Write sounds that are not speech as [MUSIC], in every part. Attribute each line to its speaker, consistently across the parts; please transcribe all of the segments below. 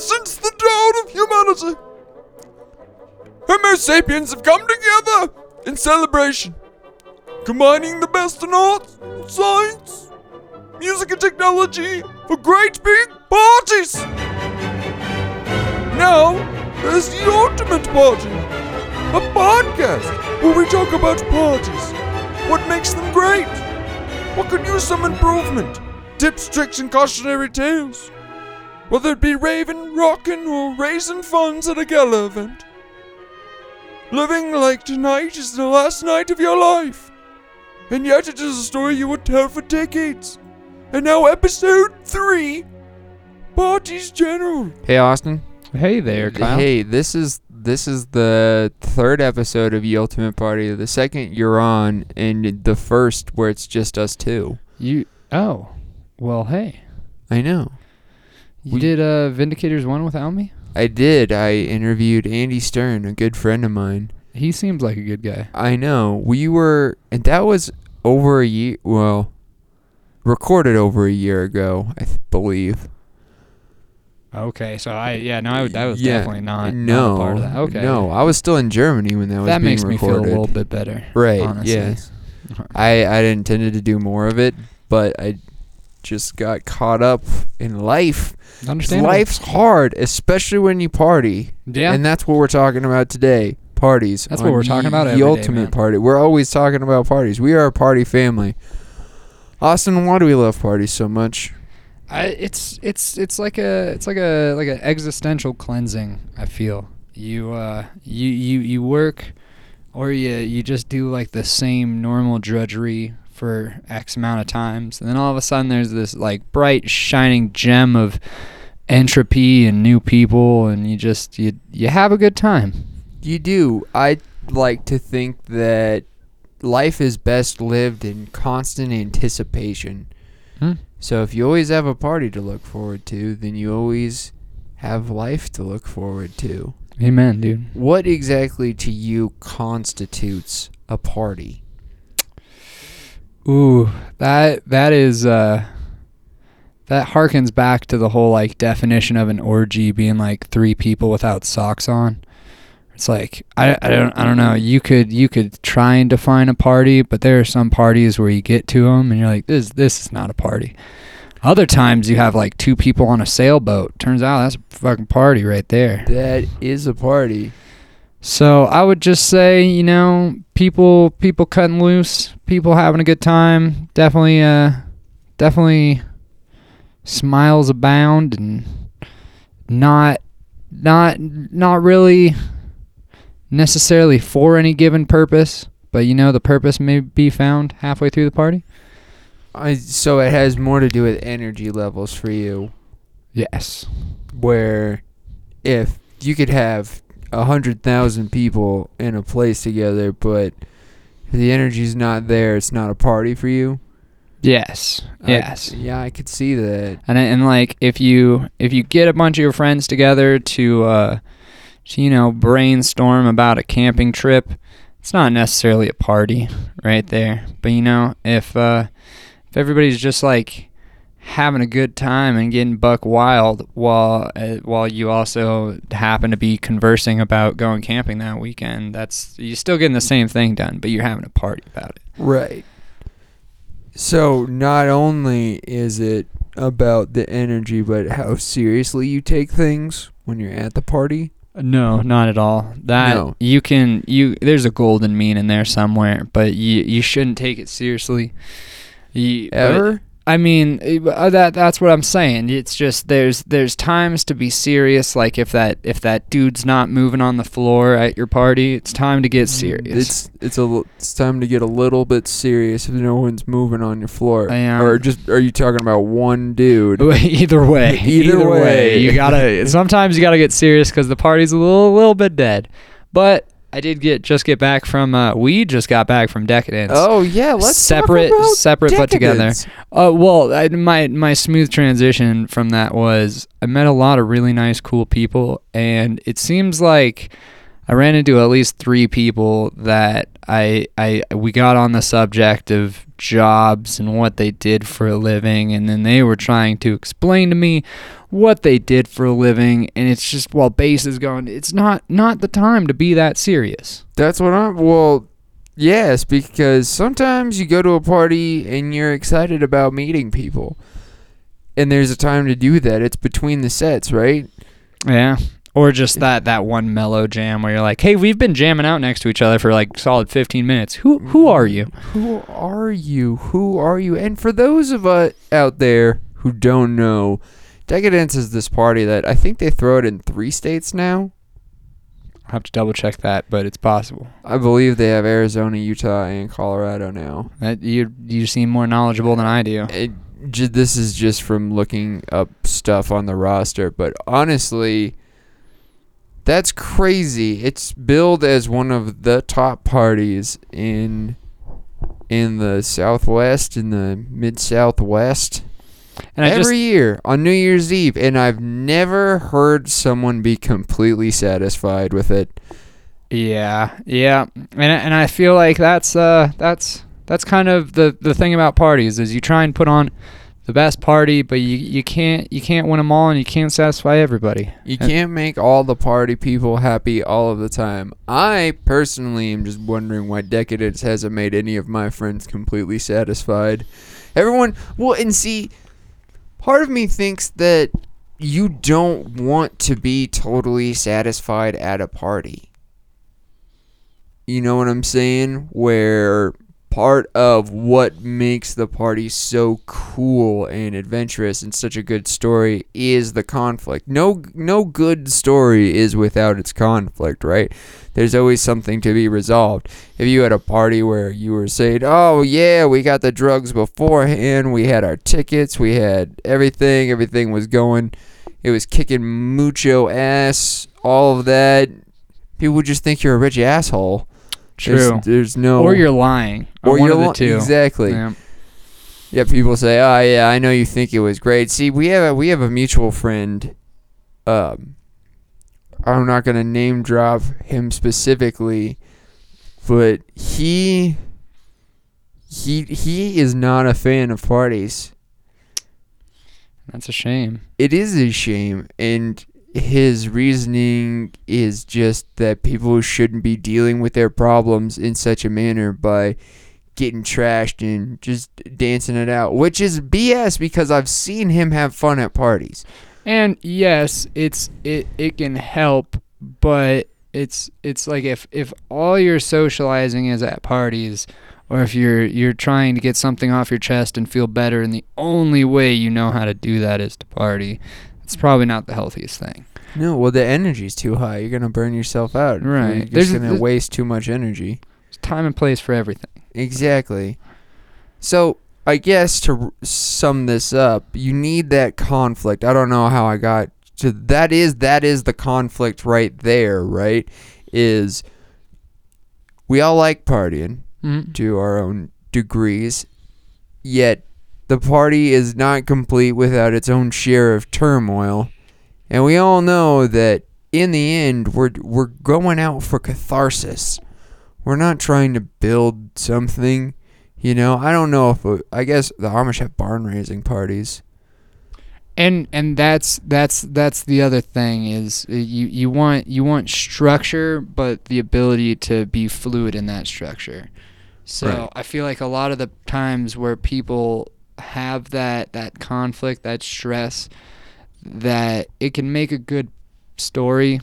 Speaker 1: since the dawn of humanity. Homo sapiens have come together in celebration, combining the best in art, science, music, and technology for great big parties. Now, there's the ultimate party, a podcast where we talk about parties, what makes them great, what could use some improvement, tips, tricks, and cautionary tales. Whether it be raving, rocking, or raising funds at a gala event. Living like tonight is the last night of your life. And yet it is a story you would tell for decades. And now, episode 3 Parties General. Hey, Austin.
Speaker 2: Hey there, Kyle.
Speaker 1: Hey, this is this is the third episode of the Ultimate Party. The second you're on, and the first where it's just us two.
Speaker 2: You oh, well, hey,
Speaker 1: I know.
Speaker 2: You
Speaker 1: We-
Speaker 2: did uh Vindicators one without me.
Speaker 1: I did. I interviewed Andy Stern, a good friend of mine.
Speaker 2: He seems like a good guy.
Speaker 1: I know. We were, and that was over a year. Well, recorded over a year ago, I th- believe.
Speaker 2: Okay, so I yeah no I, I was
Speaker 1: Yeah,
Speaker 2: definitely not
Speaker 1: no
Speaker 2: not a part of that. Okay,
Speaker 1: No, I was still in Germany when that was
Speaker 2: that makes me feel
Speaker 1: recorded.
Speaker 2: a little bit better.
Speaker 1: Right.
Speaker 2: honestly.
Speaker 1: Yes. I I intended to do more of it, but I just got caught up in life.
Speaker 2: Understandable.
Speaker 1: Life's hard, especially when you party.
Speaker 2: yeah.
Speaker 1: And that's what we're talking about today. Parties.
Speaker 2: That's what we're talking about
Speaker 1: The
Speaker 2: day,
Speaker 1: ultimate
Speaker 2: man.
Speaker 1: party. We're always talking about parties. We are a party family. Austin, why do we love parties so much?
Speaker 2: I, it's it's it's like a it's like a like an existential cleansing. I feel you uh you you you work, or you you just do like the same normal drudgery for X amount of times, and then all of a sudden there's this like bright shining gem of entropy and new people, and you just you you have a good time.
Speaker 1: You do. I like to think that life is best lived in constant anticipation.
Speaker 2: Hmm.
Speaker 1: So if you always have a party to look forward to, then you always have life to look forward to.
Speaker 2: Amen, dude.
Speaker 1: What exactly to you constitutes a party?
Speaker 2: Ooh, that that is uh that harkens back to the whole like definition of an orgy being like three people without socks on. It's like I, I don't I don't know. You could you could try and define a party, but there are some parties where you get to them and you're like this this is not a party. Other times you have like two people on a sailboat. Turns out that's a fucking party right there.
Speaker 1: That is a party.
Speaker 2: So I would just say, you know, people people cutting loose, people having a good time. Definitely uh definitely smiles abound and not not not really necessarily for any given purpose, but you know the purpose may be found halfway through the party.
Speaker 1: I so it has more to do with energy levels for you.
Speaker 2: Yes.
Speaker 1: where if you could have a hundred thousand people in a place together, but if the energy's not there, it's not a party for you.
Speaker 2: Yes.
Speaker 1: I-
Speaker 2: Yes.
Speaker 1: yeah, I could see that.
Speaker 2: and and like if you if you get a bunch of your friends together to uh to, you know brainstorm about a camping trip it's not necessarily a party right there but you know if uh if everybody's just like having a good time and getting buck wild while uh, while you also happen to be conversing about going camping that weekend that's you're still getting the same thing done but you're having a party about it
Speaker 1: Right. So not only is it about the energy, but how seriously you take things when you're at the party.
Speaker 2: No, not at all. That
Speaker 1: No.
Speaker 2: you can you there's a golden mean in there somewhere, but you you shouldn't take it seriously. You, but-
Speaker 1: Ever?
Speaker 2: I mean, eh, uh, that that's what I'm saying. It's just there's there's times to be serious. Like if that if that dude's not moving on the floor at your party, it's time to get serious.
Speaker 1: Mm, It's it's a it's time to get a little bit serious if no one's moving on your floor.
Speaker 2: Am-
Speaker 1: Or just are you talking about one dude? [LAUGHS]
Speaker 2: either way, [LAUGHS]
Speaker 1: Either way.
Speaker 2: you gotta. [LAUGHS] Sometimes you gotta get serious because the party's a little little bit dead. But I did get just get back from. Uh, we just got back from Decadence.
Speaker 1: Oh yeah, let's
Speaker 2: separate,
Speaker 1: talk about
Speaker 2: separate but together.
Speaker 1: decadence.
Speaker 2: Uh, well, I, my my smooth transition from that was I met a lot of really nice, cool people, and it seems like I ran into at least three people that I I we got on the subject of jobs and what they did for a living, and then they were trying to explain to me what they did for a living, and it's just while bass is going, it's not not the time to be that serious.
Speaker 1: That's what I'm. Well, yes, because sometimes you go to a party and you're excited about meeting people, and there's a time to do that. It's between the sets, right?
Speaker 2: Yeah. Or just that that one mellow jam where you're like, "Hey, we've been jamming out next to each other for like solid 15 minutes. Who who are you?"
Speaker 1: Who are you? Who are you? And for those of us out there who don't know, Decadence is this party that I think they throw it in three states now.
Speaker 2: I'll have to double check that, but it's possible.
Speaker 1: I believe they have Arizona, Utah, and Colorado now.
Speaker 2: That you you seem more knowledgeable than I do.
Speaker 1: It, this is just from looking up stuff on the roster, but honestly, that's crazy. It's billed as one of the top parties in in the Southwest, in the mid Southwest.
Speaker 2: And I
Speaker 1: every
Speaker 2: just
Speaker 1: year on New Year's Eve, and I've never heard someone be completely satisfied with it.
Speaker 2: Yeah, yeah, and and I feel like that's uh that's that's kind of the the thing about parties is you try and put on the best party, but you you can't you can't win them all and you can't satisfy everybody.
Speaker 1: You
Speaker 2: And-
Speaker 1: can't make all the party people happy all of the time. I personally am just wondering why Decadence hasn't made any of my friends completely satisfied. Everyone, well, and see, part of me thinks that you don't want to be totally satisfied at a party. You know what I'm saying? Where part of what makes the party so cool and adventurous and such a good story is the conflict. No no good story is without its conflict, right? There's always something to be resolved. If you had a party where you were saying, "Oh yeah, we got the drugs beforehand, we had our tickets, we had everything, everything was going, it was kicking mucho ass, all of that," people would just think you're a rich asshole. There's-
Speaker 2: True.
Speaker 1: There's, no
Speaker 2: Or you're lying.
Speaker 1: or
Speaker 2: one
Speaker 1: you're
Speaker 2: of the two.
Speaker 1: exactly.
Speaker 2: Yeah.
Speaker 1: Yeah, people say, "Oh yeah, I know you think it was great." See, we have a, we have a mutual friend. Um, I'm not gonna name drop him specifically, but he he he is not a fan of parties.
Speaker 2: That's a shame.
Speaker 1: It is a shame, and his reasoning is just that people shouldn't be dealing with their problems in such a manner by getting trashed and just dancing it out, which is BS because I've seen him have fun at parties.
Speaker 2: And yes, it's it it can help, but it's it's like if if all your socializing is at parties or if you're you're trying to get something off your chest and feel better and the only way you know how to do that is to party, it's probably not the healthiest thing.
Speaker 1: No, well, the energy's too high. You're gonna burn yourself out.
Speaker 2: Right.
Speaker 1: You're just
Speaker 2: There's-
Speaker 1: gonna
Speaker 2: there's-
Speaker 1: waste too much energy.
Speaker 2: There's time and place for everything.
Speaker 1: Exactly. So I guess to r- sum this up, you need that conflict. I don't know how I got to that. Is that is the conflict right there? Right? Is we all like partying
Speaker 2: Mm.
Speaker 1: to our own degrees, yet the party is not complete without its own share of turmoil, and we all know that in the end we're we're going out for catharsis. We're not trying to build something, you know. I don't know if uh, I guess the Amish have barn raising parties.
Speaker 2: and and that's that's that's the other thing is uh, you you want you want structure but the ability to be fluid in that structure so
Speaker 1: Right.
Speaker 2: i feel like a lot of the times where people have that that conflict that stress that it can make a good story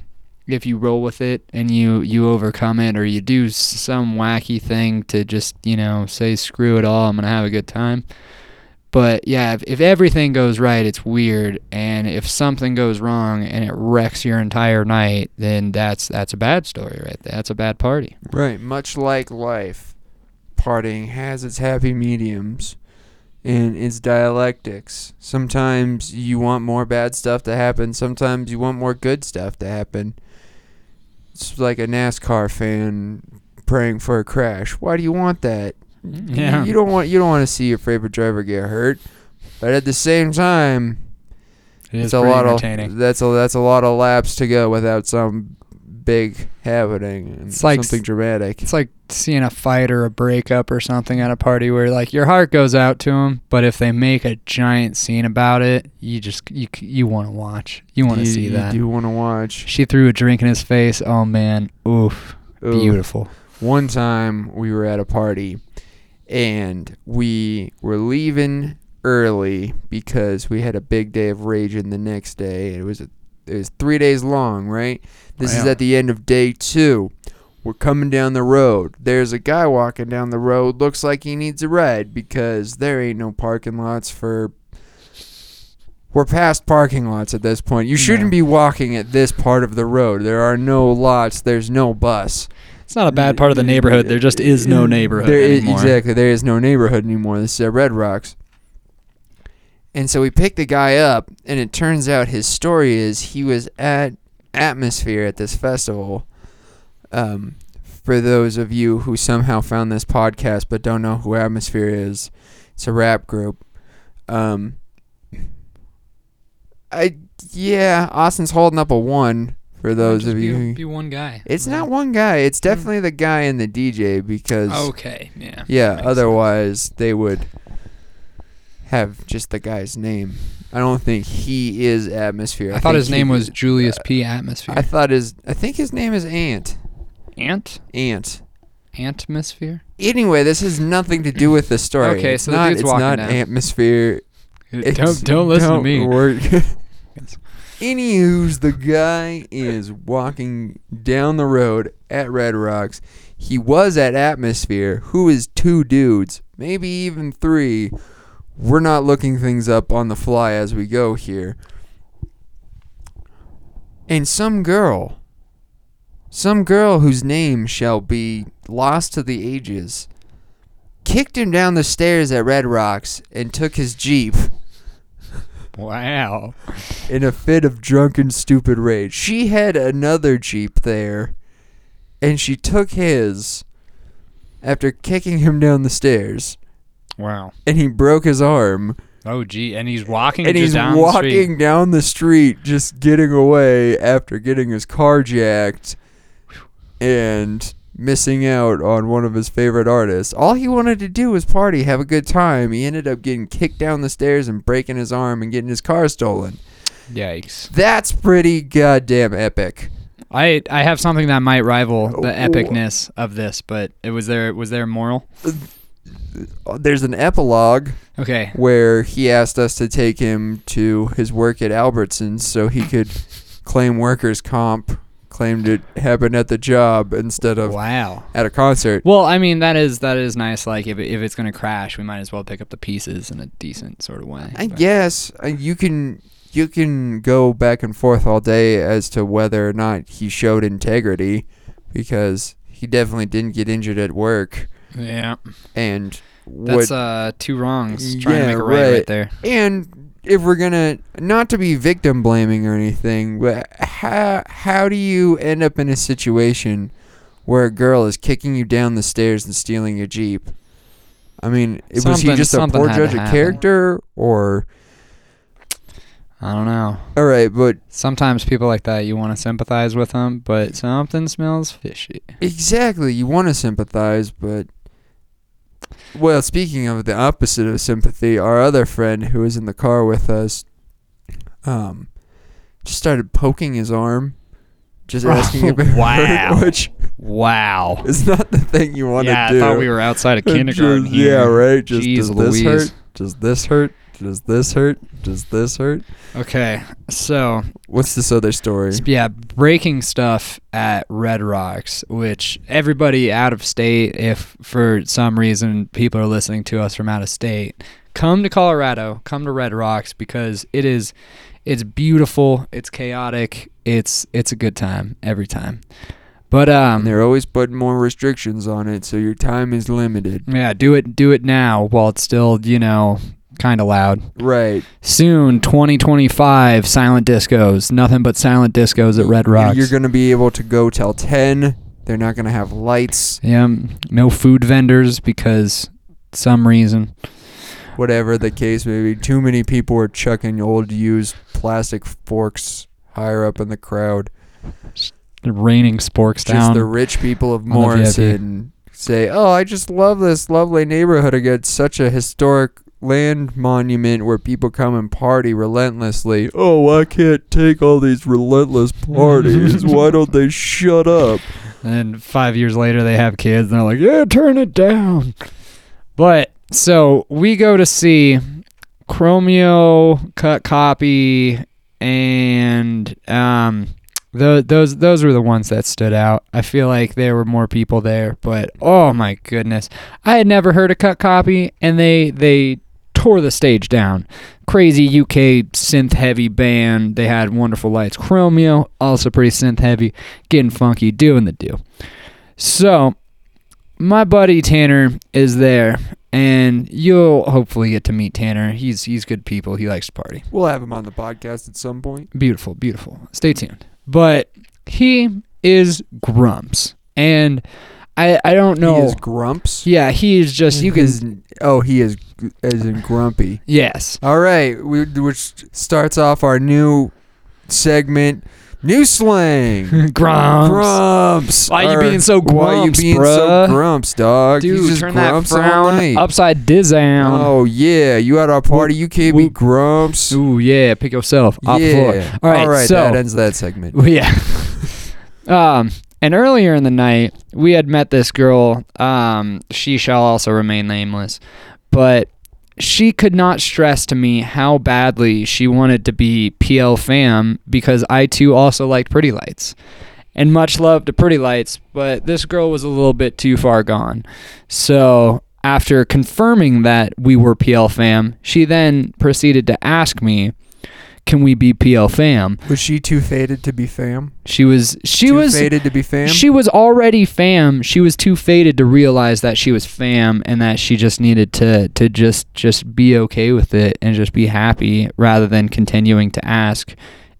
Speaker 2: if you roll with it and you you overcome it or you do some wacky thing to just you know say screw it all i'm gonna have a good time but yeah, if, if everything goes right, it's weird, and if something goes wrong and it wrecks your entire night, then that's that's a bad story right. That's a bad party.
Speaker 1: Right, much like life, partying has its happy mediums and its dialectics. Sometimes you want more bad stuff to happen, sometimes you want more good stuff to happen. It's like a NASCAR fan praying for a crash. Why do you want that? [LAUGHS]
Speaker 2: Yeah.
Speaker 1: You don't want you don't want to see your favorite driver get hurt. But at the same time,
Speaker 2: It
Speaker 1: it's a lot of that's a that's a lot of laps to go without some big happening and
Speaker 2: It's like
Speaker 1: something dramatic.
Speaker 2: It's like seeing a fight or a breakup or something at a party where like your heart goes out to them, but if they make a giant scene about it, you just you c- you want to watch. You want to see
Speaker 1: you
Speaker 2: that.
Speaker 1: do want to watch.
Speaker 2: She threw a drink in his face. Oh man, oof,
Speaker 1: Ooh.
Speaker 2: beautiful.
Speaker 1: One time we were at a party and we were leaving early because we had a big day of raging the next day. It was a, it was three days long, right? This is at the end of day two. We're coming down the road. There's a guy walking down the road. Looks like he needs a ride because there ain't no parking lots for. We're past parking lots at this point. You shouldn't be walking at this part of the road. There are no lots. There's no bus.
Speaker 2: It's not a bad part of the neighborhood. There just is no neighborhood
Speaker 1: There is-
Speaker 2: anymore.
Speaker 1: exactly. There is no neighborhood anymore. This is at Red Rocks. And so we picked the guy up, and it turns out his story is he was at Atmosphere at this festival. Um, for those of you who somehow found this podcast but don't know who Atmosphere is, it's a rap group. Um, I yeah, Austin's holding up a one for those of
Speaker 2: be,
Speaker 1: you. who-
Speaker 2: be one guy.
Speaker 1: it's not one guy. It's definitely the guy and the DJ because
Speaker 2: Okay, yeah.
Speaker 1: yeah.
Speaker 2: makes sense.
Speaker 1: Otherwise, they would have just the guy's name. I don't think he is Atmosphere.
Speaker 2: I thought his name was Julius P. Atmosphere.
Speaker 1: I thought his. I think his name is Ant.
Speaker 2: Ant?
Speaker 1: Ant.
Speaker 2: Atmosphere?
Speaker 1: Anyway, this has nothing to do with the story.
Speaker 2: Okay,
Speaker 1: it's
Speaker 2: so the
Speaker 1: not.
Speaker 2: dude's
Speaker 1: it's
Speaker 2: walking
Speaker 1: not
Speaker 2: down.
Speaker 1: Atmosphere. It's-
Speaker 2: Don't don't listen
Speaker 1: don't
Speaker 2: to me.
Speaker 1: work. [LAUGHS] Anywho's the guy is walking down the road at Red Rocks. He was at Atmosphere, who is two dudes, maybe even three. We're not looking things up on the fly as we go here. And some girl, some girl whose name shall be lost to the ages, kicked him down the stairs at Red Rocks and took his Jeep
Speaker 2: Wow.
Speaker 1: in a fit of drunken, stupid rage. She had another Jeep there, and she took his after kicking him down the stairs,
Speaker 2: Wow.
Speaker 1: and he broke his arm.
Speaker 2: Oh gee, and he's walking
Speaker 1: And
Speaker 2: just
Speaker 1: he's
Speaker 2: down the street.
Speaker 1: walking down the street, just getting away after getting his car jacked and missing out on one of his favorite artists. All he wanted to do was party, have a good time. He ended up getting kicked down the stairs and breaking his arm and getting his car stolen.
Speaker 2: Yikes.
Speaker 1: That's pretty goddamn epic.
Speaker 2: I I have something that might rival the epicness of this, but it was there was there a moral?
Speaker 1: There's an epilogue
Speaker 2: Okay.
Speaker 1: where he asked us to take him to his work at Albertsons so he could claim workers' comp, claimed it happened at the job instead of
Speaker 2: Wow.
Speaker 1: at a concert.
Speaker 2: Well, I mean that is that is nice. Like if if it's gonna crash, we might as well pick up the pieces in a decent sort of way.
Speaker 1: I
Speaker 2: but-
Speaker 1: guess uh, you can you can go back and forth all day as to whether or not he showed integrity because he definitely didn't get injured at work
Speaker 2: Yeah.
Speaker 1: and
Speaker 2: That's
Speaker 1: what
Speaker 2: uh two wrongs trying
Speaker 1: Yeah,
Speaker 2: to make a right
Speaker 1: right.
Speaker 2: right there.
Speaker 1: and if we're gonna not to be victim blaming or anything but how how do you end up in a situation where a girl is kicking you down the stairs and stealing your jeep i mean was he
Speaker 2: Something-
Speaker 1: just a
Speaker 2: something
Speaker 1: poor
Speaker 2: had to
Speaker 1: judge of
Speaker 2: happen.
Speaker 1: character or
Speaker 2: I don't know.
Speaker 1: all right but
Speaker 2: Sometimes people like that you want to sympathize with them, but something smells fishy.
Speaker 1: Exactly. You want to sympathize, but well, speaking of the opposite of sympathy, our other friend who was in the car with us, um, just started poking his arm, just [LAUGHS] asking if it
Speaker 2: Wow.
Speaker 1: hurt, [LAUGHS] which
Speaker 2: Wow.
Speaker 1: is not the thing you want to do.
Speaker 2: Yeah,
Speaker 1: do.
Speaker 2: I thought we were outside of
Speaker 1: Just-
Speaker 2: kindergarten
Speaker 1: Yeah, right. Just
Speaker 2: Jeez
Speaker 1: does
Speaker 2: Louise.
Speaker 1: this hurt? Does this hurt? Does this hurt? Does this hurt?
Speaker 2: Okay, so
Speaker 1: What's this other story?
Speaker 2: yeah, breaking stuff at Red Rocks, which everybody out of state, if for some reason people are listening to us from out of state, come to Colorado, come to Red Rocks because it is it's beautiful, it's chaotic, it's it's a good time every time. But um
Speaker 1: And they're always putting more restrictions on it, so your time is limited.
Speaker 2: yeah, do it do it now while it's still, you know, kind of loud.
Speaker 1: Right.
Speaker 2: Soon 2025 silent discos, nothing but silent discos at Red Rocks.
Speaker 1: You're going to be able to go till 10. They're not going to have lights,
Speaker 2: Yeah, no food vendors because some reason.
Speaker 1: whatever the case may be. Too many people are chucking old used plastic forks higher up in the crowd.
Speaker 2: The raining sporks
Speaker 1: Just
Speaker 2: down.
Speaker 1: the rich people of Morrison say, "Oh, I just love this lovely neighborhood. It's such a historic land monument where people come and party relentlessly. Oh, I can't take all these relentless parties. [LAUGHS] Why don't they shut up?"
Speaker 2: And five years later, they have kids, and they're like, "Yeah, turn it down." But so we go to see Chromeo, Cut Copy, and um, those those those were the ones that stood out. I feel like there were more people there, but oh my goodness, I had never heard of Cut Copy, and they they tore the stage down. Crazy UK synth heavy band. They had wonderful lights. Chromeo, also pretty synth heavy, getting funky, doing the do. So, my buddy Tanner is there, and you'll hopefully get to meet Tanner. He's he's good people. He likes to party.
Speaker 1: We'll have him on the podcast at some point.
Speaker 2: Beautiful, beautiful. Stay tuned. But he is Grumps, and I I don't know.
Speaker 1: He is grumps.
Speaker 2: yeah, he is just you
Speaker 1: His-
Speaker 2: can
Speaker 1: oh, he is g- as in grumpy.
Speaker 2: yes.
Speaker 1: All right, we, which starts off our new segment, new slang. [LAUGHS]
Speaker 2: Grumps.
Speaker 1: Grumps.
Speaker 2: Why you
Speaker 1: Or-
Speaker 2: being so
Speaker 1: Why you
Speaker 2: grumps,
Speaker 1: being
Speaker 2: bruh?
Speaker 1: so grumps, dog? you
Speaker 2: Dude,
Speaker 1: just
Speaker 2: turn that
Speaker 1: grumps all
Speaker 2: frown upside down.
Speaker 1: Oh yeah, you at our party? You can't be
Speaker 2: whoop.
Speaker 1: grumps.
Speaker 2: Ooh, yeah, pick yourself off the
Speaker 1: yeah.
Speaker 2: floor. All right,
Speaker 1: all right.
Speaker 2: so
Speaker 1: that ends that segment.
Speaker 2: Well, [LAUGHS] yeah. [LAUGHS] um, and earlier in the night, we had met this girl. Um, she shall also remain nameless, but she could not stress to me how badly she wanted to be PL fam because I too also liked Pretty Lights. And much love to Pretty Lights, but this girl was a little bit too far gone. So after confirming that we were PL fam, she then proceeded to ask me, "Can we be PL fam?"
Speaker 1: Was she too faded to be fam?
Speaker 2: She was she
Speaker 1: too
Speaker 2: was
Speaker 1: faded to be fam.
Speaker 2: she was already fam. She was too faded to realize that she was fam and that she just needed to to just just be okay with it and just be happy rather than continuing to ask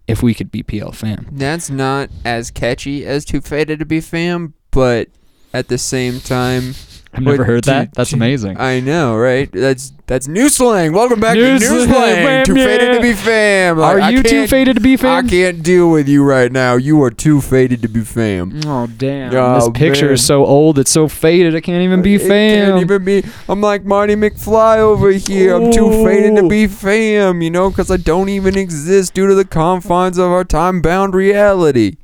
Speaker 2: if we could be PL fam.
Speaker 1: That's not as catchy as too faded to be fam, but at the same time,
Speaker 2: I've never heard that. That's amazing.
Speaker 1: I know, right? That's that's new slang. Welcome back
Speaker 2: New
Speaker 1: to new
Speaker 2: slang,
Speaker 1: slang.
Speaker 2: fam,
Speaker 1: Too faded to be fam.
Speaker 2: Are
Speaker 1: Like, I
Speaker 2: you too
Speaker 1: can't-
Speaker 2: faded to be fam?
Speaker 1: I can't deal with you right now. You are too faded to be fam.
Speaker 2: Oh damn!
Speaker 1: Oh,
Speaker 2: this picture
Speaker 1: man.
Speaker 2: is so old. It's so faded. It can't even be
Speaker 1: It
Speaker 2: fam.
Speaker 1: can't even be. I'm like Marty McFly over here. I'm too faded to
Speaker 2: Ooh.
Speaker 1: be fam, you know, because I don't even exist due to the confines of our time-bound reality.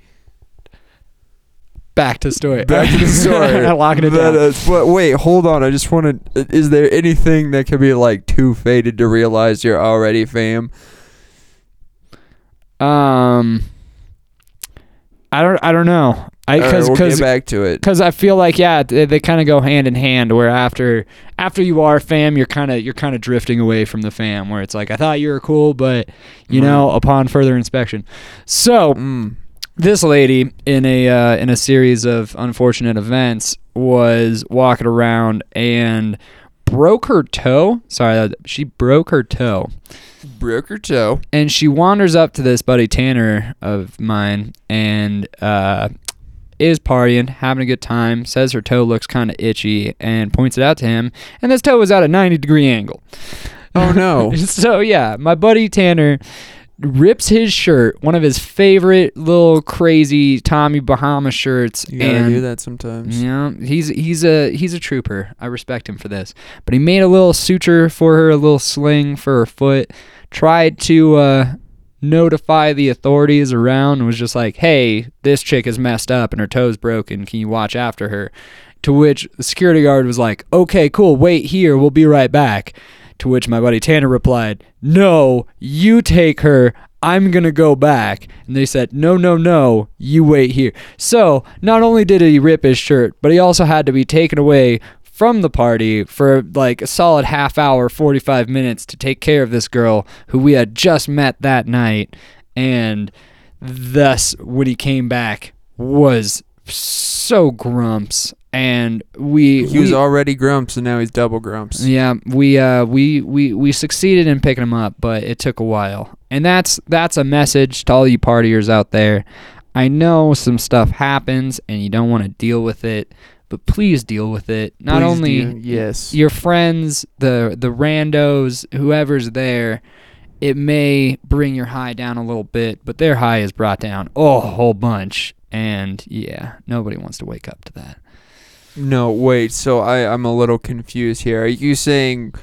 Speaker 2: Back to story.
Speaker 1: Back to the story. [LAUGHS]
Speaker 2: Locking it
Speaker 1: That
Speaker 2: down.
Speaker 1: is- but wait, hold on. I just want to. Is there anything that can be like too faded to realize you're already fam?
Speaker 2: Um, I don't. I don't know. I
Speaker 1: All right,
Speaker 2: because
Speaker 1: we'll
Speaker 2: because
Speaker 1: get back to it.
Speaker 2: because I feel like yeah, they, they kind of go hand in hand. Where after after you are fam, you're kind of you're kind of drifting away from the fam. Where it's like I thought you were cool, but you
Speaker 1: Right.
Speaker 2: know, upon further inspection. So
Speaker 1: Mm.
Speaker 2: This lady in a uh, in a series of unfortunate events was walking around and broke her toe. Sorry, she broke her toe
Speaker 1: Broke her toe.
Speaker 2: and she wanders up to this buddy Tanner of mine and uh, is partying, having a good time. Says her toe looks kind of itchy and points it out to him. And this toe is at a 90 degree angle.
Speaker 1: Oh no. [LAUGHS]
Speaker 2: so yeah, my buddy Tanner rips his shirt, one of his favorite little crazy Tommy Bahama shirts,
Speaker 1: You gotta
Speaker 2: and
Speaker 1: do that sometimes.
Speaker 2: yeah, he's he's a he's a trooper. I respect him for this. But he made a little suture for her, a little sling for her foot. Tried to uh, notify the authorities around and was just like, "Hey, this chick is messed up and her toe's broken. Can you watch after her?" To which the security guard was like, "Okay, cool. Wait here. We'll be right back." To which my buddy Tanner replied, "No, you take her. I'm going to go back." And they said, "No, no, no. You wait here." So, not only did he rip his shirt, but he also had to be taken away from the party for like a solid half hour, 45 minutes to take care of this girl who we had just met that night. And thus, when he came back, was so grumps. And we,
Speaker 1: He was
Speaker 2: we-
Speaker 1: already grumps, and now he's double grumps.
Speaker 2: yeah, we uh we, we we succeeded in picking him up, but it took a while. And that's that's a message to all you partiers out there. I know some stuff happens and you don't want to deal with it, but please deal with it. Not
Speaker 1: Please
Speaker 2: only
Speaker 1: do. yes.
Speaker 2: your friends, the the randos, whoever's there, it may bring your high down a little bit, but their high is brought down oh, a whole bunch. And yeah, nobody wants to wake up to that.
Speaker 1: No, wait. So I I'm a little confused here. Are you saying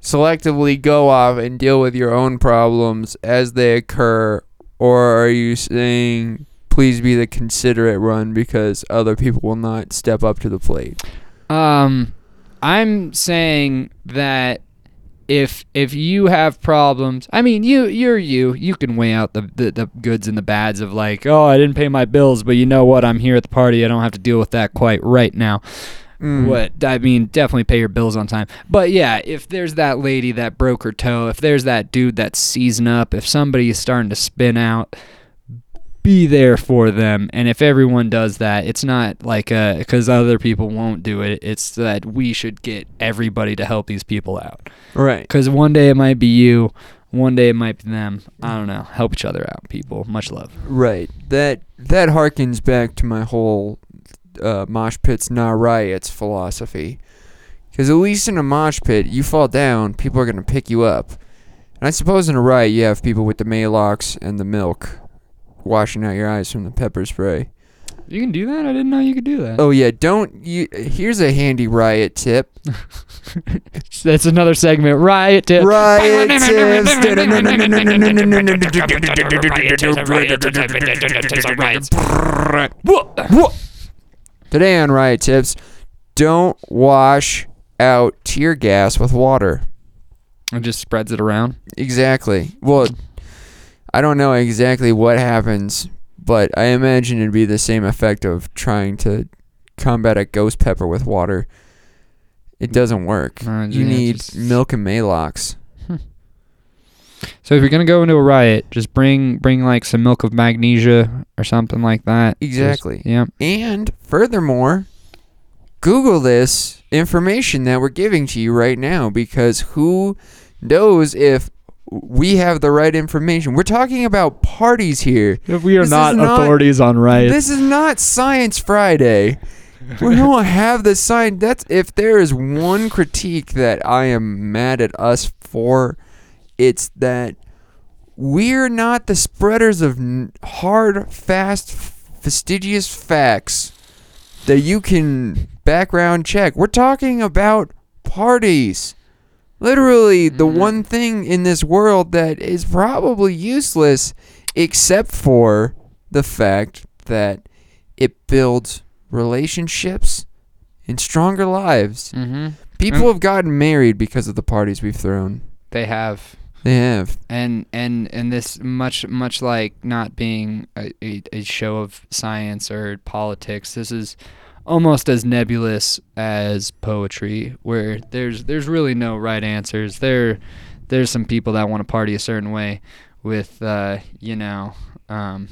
Speaker 1: selectively go off and deal with your own problems as they occur, or are you saying please be the considerate one because other people will not step up to the plate?
Speaker 2: Um, I'm saying that if if you have problems, I mean, you you're you. You can weigh out the, the the goods and the bads of like, oh, I didn't pay my bills, but you know what? I'm here at the party. I don't have to deal with that quite right now.
Speaker 1: Mm.
Speaker 2: What I mean, definitely pay your bills on time. But yeah, if there's that lady that broke her toe, if there's that dude that's seizing up, if somebody is starting to spin out, be there for them. And if everyone does that, it's not like uh because other people won't do it. It's that we should get everybody to help these people out.
Speaker 1: Right.
Speaker 2: Because one day it might be you, one day it might be them. I don't know. Help each other out, people. Much love.
Speaker 1: Right. That that harkens back to my whole uh, mosh pits not riots philosophy. Because at least in a mosh pit, you fall down, people are gonna pick you up. And I suppose in a riot, you have people with the Maalox and the milk washing out your eyes from the pepper spray.
Speaker 2: You can do that. I didn't know you could do that.
Speaker 1: Oh yeah, don't you? Here's a handy riot tip. [LAUGHS]
Speaker 2: That's another segment. Riot tip.
Speaker 1: Riot [LAUGHS] tips. [LAUGHS] Today on Riot Tips, don't wash out tear gas with water.
Speaker 2: It just spreads it around.
Speaker 1: Exactly. Well, I don't know exactly what happens, but I imagine it'd be the same effect of trying to combat a ghost pepper with water. It doesn't work.
Speaker 2: Uh,
Speaker 1: you
Speaker 2: yeah,
Speaker 1: need
Speaker 2: just-
Speaker 1: milk and Maalox.
Speaker 2: So if you're gonna go into a riot, just bring bring like some milk of magnesia or something like that. Just-
Speaker 1: Exactly.
Speaker 2: yeah.
Speaker 1: And furthermore, Google this information that we're giving to you right now because who knows if we have the right information. We're talking about parties here.
Speaker 2: We are not,
Speaker 1: not-
Speaker 2: authorities on riots.
Speaker 1: This is not Science Friday. we [LAUGHS] don't have the science. That's if there is one critique that I am mad at us for, it's that we're not the spreaders of n- hard, fast, fastidious facts that you can background check. We're talking about parties. Literally, the
Speaker 2: Mhm.
Speaker 1: one thing in this world that is probably useless except for the fact that it builds relationships and stronger lives.
Speaker 2: mm-hmm.
Speaker 1: People have gotten married because of the parties we've thrown.
Speaker 2: They have.
Speaker 1: They have.
Speaker 2: and and and this much much like not being a, a, a show of science or politics this is almost as nebulous as poetry where there's there's really no right answers. There there's some people that want to party a certain way with uh you know um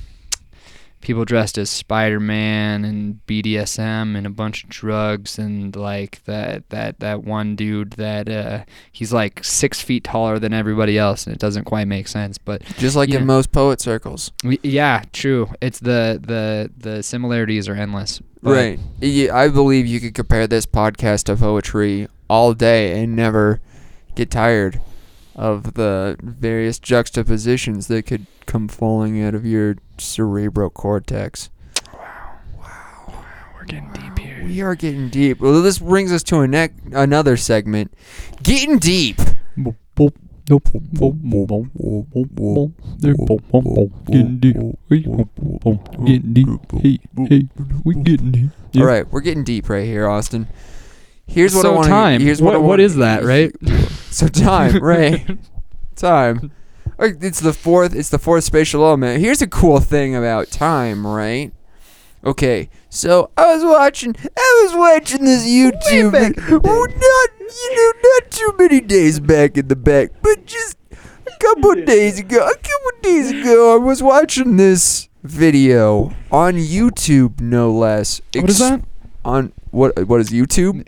Speaker 2: people dressed as Spider-Man and BDSM and a bunch of drugs and like that that that one dude that uh he's like six feet taller than everybody else and it doesn't quite make sense but
Speaker 1: Just like
Speaker 2: Yeah.
Speaker 1: in most poet circles.
Speaker 2: we, yeah true it's the the the similarities are endless
Speaker 1: Right. I believe you could compare this podcast to poetry all day and never get tired of the various juxtapositions that could come falling out of your cerebral cortex.
Speaker 2: we're getting deep here
Speaker 1: We are getting deep. Well, this brings us to a nec- another segment. Getting deep. All right, we're getting deep right here, Austin. Here's what I want.
Speaker 2: time
Speaker 1: Here's what,
Speaker 2: what,
Speaker 1: wanna-
Speaker 2: is that right [LAUGHS]
Speaker 1: So time, right? [LAUGHS] time. Like, It's the fourth. It's the fourth spatial element. Here's a cool thing about time, right? Okay, so I was watching. I was watching this YouTube.
Speaker 2: back in the day.
Speaker 1: Oh, not you know, not too many days back in the back, but just a couple [LAUGHS] days ago. A couple days ago, I was watching this video on YouTube, no less.
Speaker 2: what is that
Speaker 1: On what? What is YouTube?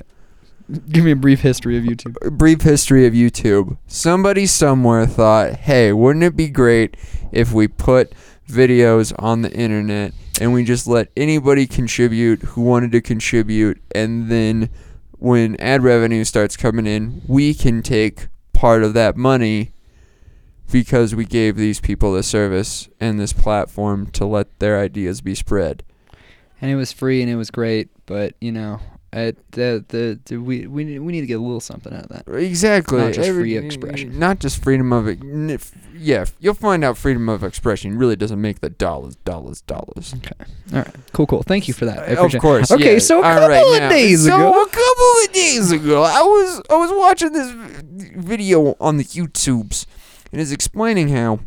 Speaker 2: Give me a brief history of youtube
Speaker 1: a brief history of YouTube. Somebody somewhere thought, hey, wouldn't it be great if we put videos on the internet and we just let anybody contribute who wanted to contribute and then when ad revenue starts coming in, we can take part of that money because we gave these people the service and this platform to let their ideas be spread.
Speaker 2: and it was free and it was great. But you know, it, the, the the we we need- we need to get a little something out of that.
Speaker 1: Exactly.
Speaker 2: Not just
Speaker 1: Every-
Speaker 2: free expression.
Speaker 1: Not just freedom of. f- Yeah, you'll find out freedom of expression really doesn't make the dollars, dollars, dollars. Okay.
Speaker 2: All right, cool, cool. Thank you for that. I
Speaker 1: of
Speaker 2: it.
Speaker 1: course.
Speaker 2: Okay,
Speaker 1: yeah.
Speaker 2: so a couple
Speaker 1: right,
Speaker 2: of
Speaker 1: now-
Speaker 2: days
Speaker 1: so
Speaker 2: ago,
Speaker 1: a couple of days ago, I was I was watching this video on the YouTubes, and it's explaining how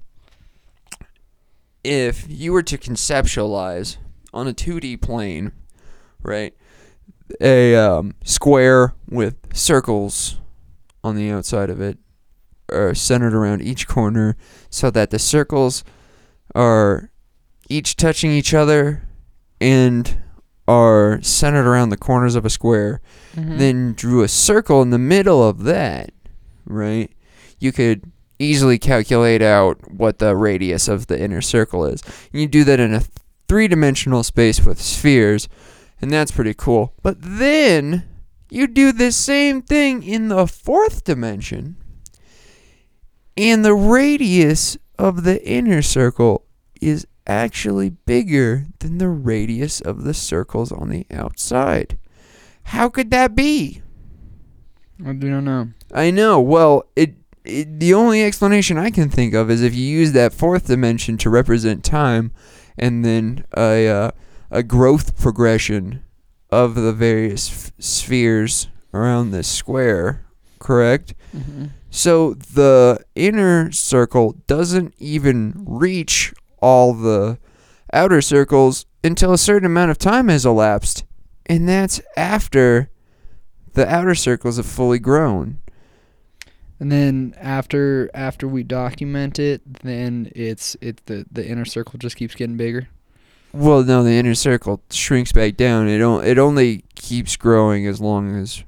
Speaker 1: if you were to conceptualize on a 2D plane, right, a um, square with circles on the outside of it are centered around each corner, so that the circles are each touching each other and are centered around the corners of a square,
Speaker 2: Mhm.
Speaker 1: then drew a circle in the middle of that, right? You could easily calculate out what the radius of the inner circle is. And you do that in a three dimensional space with spheres, and that's pretty cool. But then you do the same thing in the fourth dimension, and the radius of the inner circle is actually bigger than the radius of the circles on the outside. How could that be?
Speaker 2: I do not know.
Speaker 1: I know. Well, it, it the only explanation I can think of is if you use that fourth dimension to represent time, and then a uh, a growth progression of the various f- spheres around this square. Correct.
Speaker 2: Mm-hmm.
Speaker 1: So the inner circle doesn't even reach all the outer circles until a certain amount of time has elapsed. And that's after the outer circles have fully grown.
Speaker 2: And then after after we document it, then it's it the the inner circle just keeps getting bigger.
Speaker 1: Well, no, the inner circle shrinks back down. It, o- it only keeps growing as long as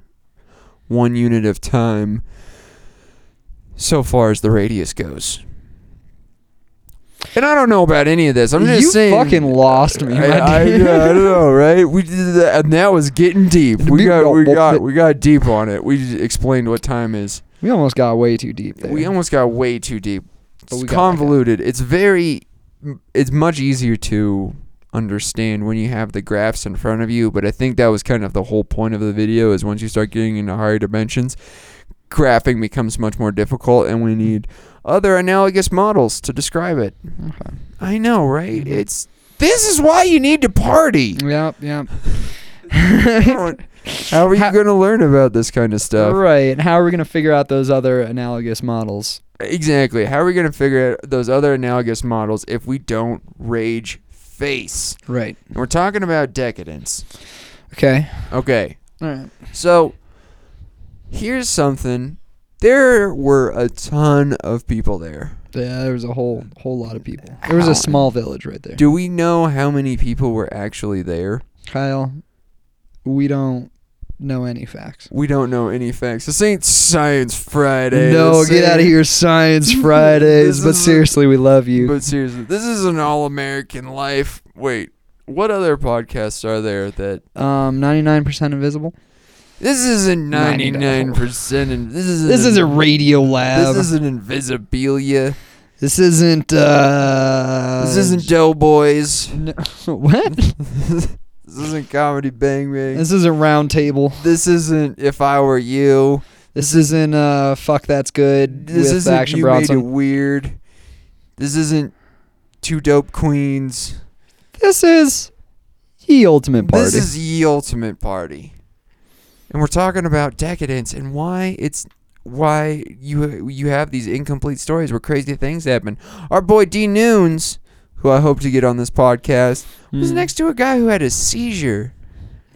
Speaker 1: one unit of time so far as the radius goes. And I don't know about any of this. I'm just
Speaker 2: you
Speaker 1: saying.
Speaker 2: You fucking lost me.
Speaker 1: I, I, yeah, I don't know, right? We did that, and that was getting deep. We got, we got, we got deep on it. We explained what time is.
Speaker 2: We almost got way too deep there.
Speaker 1: We almost got way too deep. It's
Speaker 2: we got back up.
Speaker 1: convoluted. It's very, it's much easier to understand when you have the graphs in front of you. But I think that was kind of the whole point of the video. Is once you start getting into higher dimensions, graphing becomes much more difficult, and we need other analogous models to describe it.
Speaker 2: Okay.
Speaker 1: I know, right?
Speaker 2: Mhm.
Speaker 1: It's this is why you need to party.
Speaker 2: Yep, yep.
Speaker 1: How are you going to learn about this kind of stuff?
Speaker 2: Right. How are we gonna figure out those other analogous models?
Speaker 1: Exactly. How are we going to figure out those other analogous models if we don't rage face?
Speaker 2: Right.
Speaker 1: And we're talking about decadence.
Speaker 2: Okay.
Speaker 1: Okay.
Speaker 2: All right.
Speaker 1: So here's something. There were a ton of people there.
Speaker 2: Yeah, there was a whole whole lot of people. There was a small village right there.
Speaker 1: Do we know how many people were actually there?
Speaker 2: Kyle, we don't know any facts.
Speaker 1: We don't know any facts. This ain't Science Friday.
Speaker 2: no,
Speaker 1: This
Speaker 2: get out of here, Science Fridays. [LAUGHS] But
Speaker 1: a-
Speaker 2: seriously, we love you.
Speaker 1: But seriously, this is an all-American life. Wait, what other podcasts are there that
Speaker 2: um, ninety nine percent invisible.
Speaker 1: This isn't
Speaker 2: 99%.
Speaker 1: And this is
Speaker 2: This isn't Radio Lab.
Speaker 1: This isn't Invisibilia.
Speaker 2: This isn't. Uh,
Speaker 1: this isn't Doughboys.
Speaker 2: No, [LAUGHS] what? [LAUGHS]
Speaker 1: this isn't Comedy Bang Bang.
Speaker 2: this isn't Round Table.
Speaker 1: This isn't If I Were You.
Speaker 2: This isn't uh fuck that's good
Speaker 1: This isn't
Speaker 2: Action
Speaker 1: You Made It Weird. This isn't Two Dope Queens.
Speaker 2: This is the ultimate party.
Speaker 1: This is the ultimate party. And we're talking about decadence and why it's why you you have these incomplete stories where crazy things happen. Our boy D Noons, who I hope to get on this podcast, was
Speaker 2: Hmm.
Speaker 1: next to a guy who had a seizure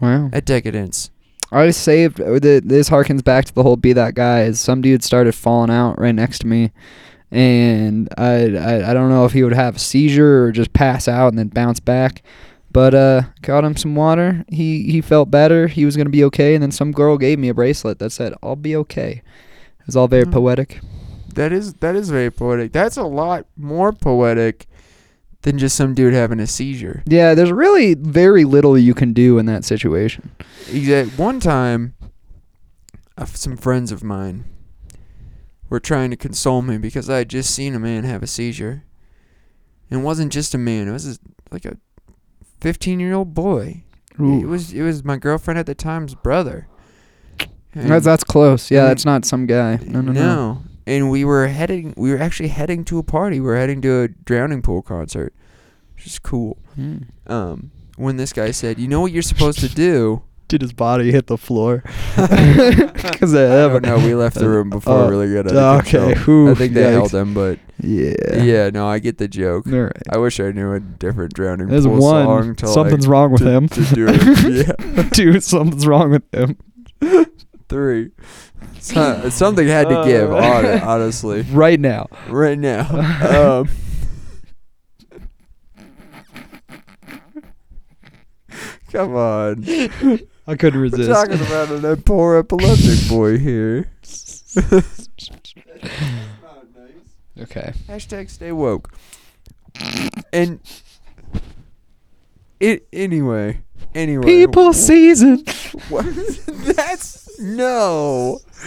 Speaker 2: Wow.
Speaker 1: at decadence.
Speaker 2: I saved. uh, This harkens back to the whole "be that guy." Is some dude started falling out right next to me, and I, I I don't know if he would have a seizure or just pass out and then bounce back. But uh, got him some water. He he felt better. He was gonna be okay. And then some girl gave me a bracelet that said, "I'll be okay." It was all very
Speaker 1: Hmm.
Speaker 2: poetic.
Speaker 1: That is that is very poetic. That's a lot more poetic than just some dude having a seizure.
Speaker 2: Yeah, there's really very little you can do in that situation.
Speaker 1: Exact. One time, some friends of mine were trying to console me because I had just seen a man have a seizure. And it wasn't just a man; it was like a fifteen year old boy. It was it was my girlfriend at the time's brother.
Speaker 2: That's,
Speaker 1: And-
Speaker 2: that's close. Yeah, that's not some guy. No, no, no.
Speaker 1: And we were heading. We were actually heading to a party. We were heading to a drowning pool concert, which is cool.
Speaker 2: Mm.
Speaker 1: Um, when this guy said, "You know what you're supposed to do." [LAUGHS]
Speaker 3: Did his body hit the floor? [LAUGHS] [LAUGHS]
Speaker 1: Because I know. We left the room before
Speaker 3: Oh,
Speaker 1: really got out of
Speaker 3: okay.
Speaker 1: control. I think they
Speaker 3: yikes.
Speaker 1: held him, but
Speaker 3: Yeah.
Speaker 1: yeah, no, I get the joke.
Speaker 3: Right.
Speaker 1: I wish I knew a different drowning
Speaker 3: There's
Speaker 1: pool
Speaker 3: one.
Speaker 1: song to
Speaker 3: Something's
Speaker 1: like,
Speaker 3: wrong with
Speaker 1: to,
Speaker 3: him.
Speaker 1: to do it. yeah,
Speaker 3: Dude, something's wrong with him.
Speaker 1: three. So- something had to give,
Speaker 3: Uh.
Speaker 1: hon- [LAUGHS] honestly,
Speaker 3: Right now.
Speaker 1: right now. [LAUGHS] Um, come on,
Speaker 3: I couldn't resist.
Speaker 1: we're talking about an poor epileptic boy here. [LAUGHS]
Speaker 2: Okay.
Speaker 1: Hashtag stay woke. And it anyway. Anyway.
Speaker 3: People season.
Speaker 1: What? [LAUGHS] That's no. [LAUGHS]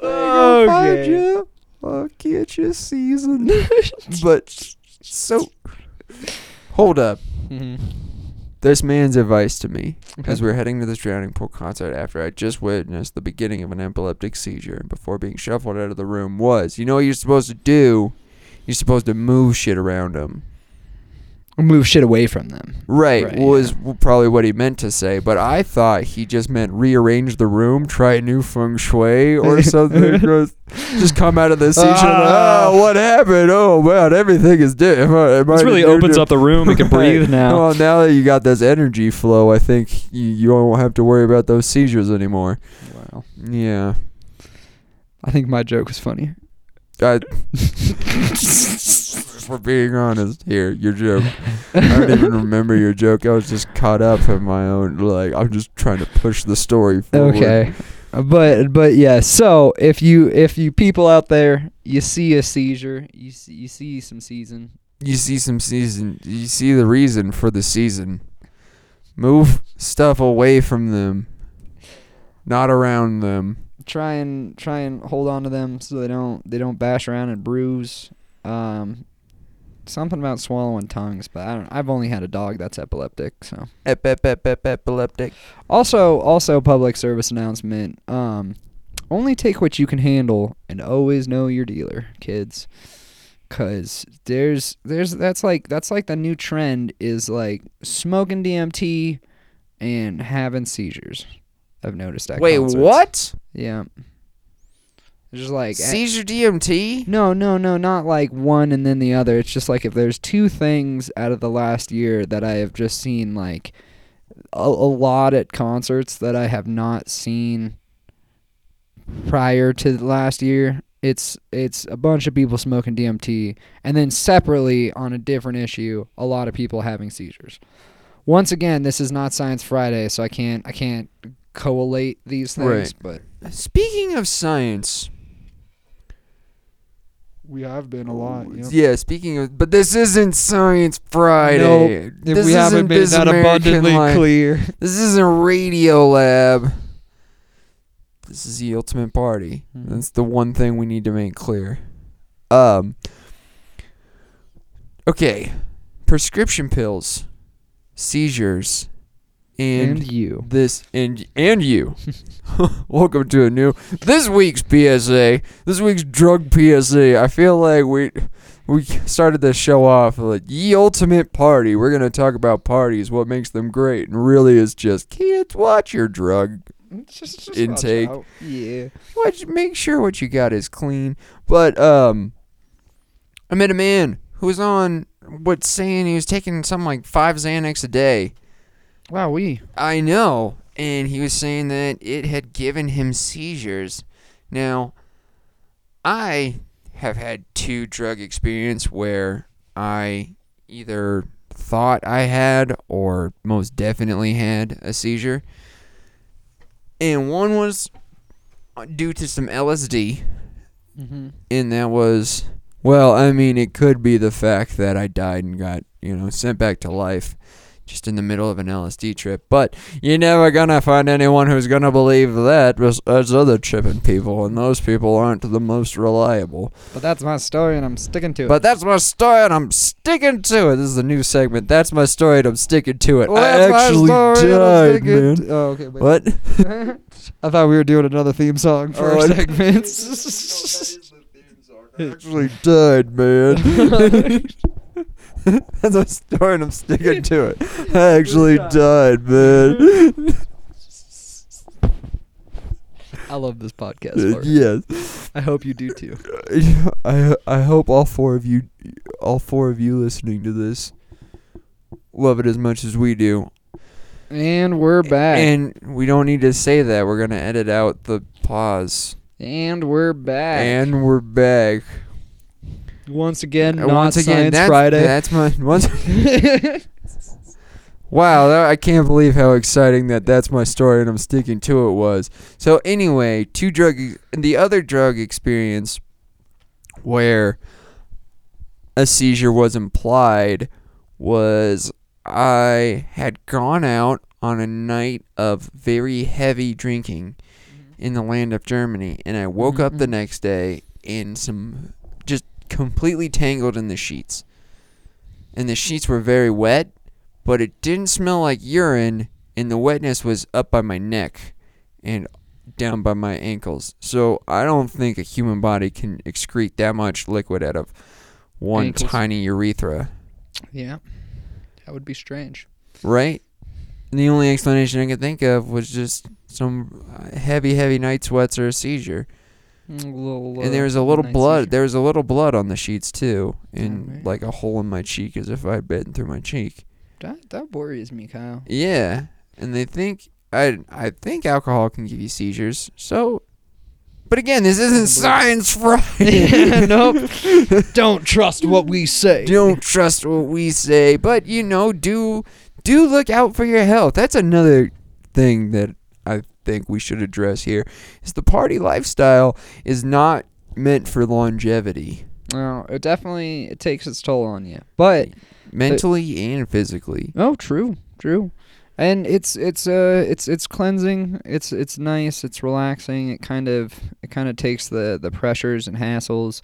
Speaker 1: Find
Speaker 3: Okay.
Speaker 1: you. I'll get you season. [LAUGHS] but so hold up.
Speaker 2: Mm-hmm.
Speaker 1: This man's advice to me as
Speaker 2: Okay.
Speaker 1: we're heading to this drowning pool concert after I just witnessed the beginning of an epileptic seizure and before being shuffled out of the room was, you know what you're supposed to do? You're supposed to move shit around him.
Speaker 2: Move shit away from them.
Speaker 1: Right,
Speaker 2: Right,
Speaker 1: was w- probably what he meant to say, but I thought he just meant rearrange the room, try a new feng shui or [LAUGHS] something. Just- just come out of the seizure.
Speaker 3: Ah.
Speaker 1: oh, what happened? Oh man, everything is different.
Speaker 3: This really opens up the room. We can [LAUGHS] breathe now.
Speaker 1: Well, now that you got this energy flow, I think you, you won't have to worry about those seizures anymore.
Speaker 2: Wow.
Speaker 1: Yeah.
Speaker 2: I think my joke was funny.
Speaker 1: I, [LAUGHS] if being honest here, your joke. I don't even [LAUGHS] remember your joke. I was just caught up in my own. Like I'm just trying to push the story forward.
Speaker 2: Okay. Uh, But but yeah, so if you if you people out there, you see a seizure, you see, you see some season.
Speaker 1: You see some season. You see the reason for the season. Move stuff away from them, not around them.
Speaker 2: Try and try and hold on to them so they don't they don't bash around and bruise. Um, something about swallowing tongues, but I don't. I've only had a dog that's epileptic, so.
Speaker 1: Ep, ep, ep, ep, epileptic.
Speaker 2: Also, also public service announcement. Um, only take what you can handle, and always know your dealer, kids. Cause there's there's that's like that's like the new trend is like smoking DMT and having seizures. I've noticed that.
Speaker 1: Wait, what?
Speaker 2: Yeah. It's just like eh,
Speaker 1: Seizure DMT?
Speaker 2: no, no, no, not like one and then the other. It's just like if there's two things out of the last year that I have just seen like a, a lot at concerts that I have not seen prior to the last year. It's it's a bunch of people smoking DMT and then separately on a different issue, a lot of people having seizures. Once again, this is not Science Friday, so I can't I can't collate these things, but
Speaker 1: Speaking of science,
Speaker 3: We have been a lot. Yep.
Speaker 1: yeah. Speaking of, but this isn't Science Friday.
Speaker 3: Nope. If
Speaker 1: This
Speaker 3: we haven't
Speaker 1: isn't
Speaker 3: made
Speaker 1: This
Speaker 3: that
Speaker 1: American
Speaker 3: abundantly
Speaker 1: Life.
Speaker 3: clear.
Speaker 1: This isn't Radiolab. This is the ultimate party.
Speaker 2: Mhm.
Speaker 1: That's the one thing we need to make clear. Um. Okay, prescription pills, seizures, and,
Speaker 2: and you.
Speaker 1: this and and you. [LAUGHS] [LAUGHS] Welcome to a new this week's PSA. This week's drug PSA. I feel like we we started the show off like ye ultimate party. We're gonna talk about parties, what makes them great, and really is just kids watch your drug
Speaker 2: Just, just
Speaker 1: Intake.
Speaker 2: Yeah.
Speaker 1: what make sure what you got is clean. But um I met a man who was on what saying he was taking something like five Xanax a day.
Speaker 2: Wow, we.
Speaker 1: I know. And he was saying that it had given him seizures. Now, I have had two drug experience where I either thought I had or most definitely had a seizure. And one was due to some LSD,
Speaker 2: Mm-hmm.
Speaker 1: and that was well, I mean, it could be the fact that I died and got, you know, sent back to life just in the middle of an LSD trip. But you're never gonna find anyone who's gonna believe that besides other tripping people, and those people aren't the most reliable.
Speaker 2: But that's my story, and I'm sticking to it.
Speaker 1: But that's my story, and I'm sticking to it. This is a new segment. That's my story, and I'm sticking to it.
Speaker 3: Well,
Speaker 1: I actually
Speaker 3: story, I'm
Speaker 1: died, man.
Speaker 3: to- Oh, okay. wait.
Speaker 1: What? [LAUGHS]
Speaker 3: I thought we were doing another theme song for
Speaker 1: Oh,
Speaker 3: our
Speaker 1: I-
Speaker 3: segments. [LAUGHS]
Speaker 1: actually died, man. [LAUGHS] That's my story, and I'm sticking to it. I [LAUGHS] actually died, man. [LAUGHS]
Speaker 3: I love this podcast.
Speaker 1: Uh,
Speaker 3: Mark.
Speaker 1: yes.
Speaker 3: I hope you do too. [LAUGHS]
Speaker 1: I I hope all four of you, all four of you listening to this, love it as much as we do.
Speaker 2: and we're back.
Speaker 1: And we don't need to say that. We're gonna edit out the pause.
Speaker 2: And we're back.
Speaker 1: And we're back.
Speaker 3: Once again,
Speaker 1: Uh,
Speaker 3: not
Speaker 1: once again,
Speaker 3: Science
Speaker 1: that's,
Speaker 3: Friday.
Speaker 1: That's my [LAUGHS] once. Wow, that, I can't believe how exciting that that's my story and I'm sticking to it was. So anyway, two drug the other drug experience where a seizure was implied was I had gone out on a night of very heavy drinking in the land of Germany and I woke up the
Speaker 2: Mhm.
Speaker 1: next day in some just completely tangled in the sheets. And the sheets were very wet but it didn't smell like urine, and the wetness was up by my neck and down by my ankles. So I don't think a human body can excrete that much liquid out of one
Speaker 2: Ankles.
Speaker 1: tiny urethra,
Speaker 2: yeah, that would be strange.
Speaker 1: right? And the only explanation I could think of was just some heavy, heavy night sweats or a seizure.
Speaker 2: Little,
Speaker 1: and there
Speaker 2: uh,
Speaker 1: was a little
Speaker 2: midnight
Speaker 1: blood.
Speaker 2: seizure.
Speaker 1: There was a little blood on the sheets too, and like a hole in my cheek, as if I'd bitten through my cheek.
Speaker 2: That that worries me, Kyle.
Speaker 1: Yeah, and they think I I think alcohol can give you seizures. So, but again, this isn't science [LAUGHS] Friday. [LAUGHS]
Speaker 3: nope. Don't trust what we say.
Speaker 1: Don't trust what we say, but you know, do do look out for your health. That's another thing that I think we should address here. Is the party lifestyle is not meant for longevity,
Speaker 2: No, it definitely it takes its toll on you. But
Speaker 1: mentally and physically.
Speaker 2: oh, true, true. And it's it's uh it's it's cleansing. It's it's nice. It's relaxing. It kind of it kind of takes the the pressures and hassles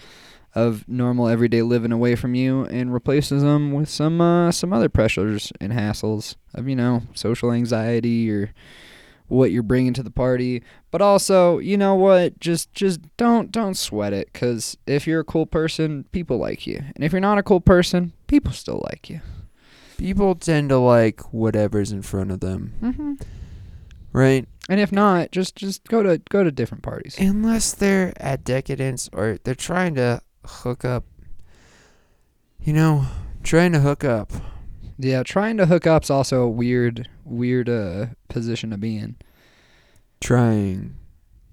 Speaker 2: of normal everyday living away from you and replaces them with some uh some other pressures and hassles of you know social anxiety or what you're bringing to the party but also you know what just just don't don't sweat it because if you're a cool person people like you and if you're not a cool person people still like you
Speaker 1: People tend to like whatever's in front of them,
Speaker 2: mm-hmm.
Speaker 1: right?
Speaker 2: and if not just just go to go to different parties
Speaker 1: Unless they're at decadence or they're trying to hook up. You know, trying to hook up.
Speaker 2: Yeah trying to hook up's also a weird weird uh position to be in
Speaker 1: Trying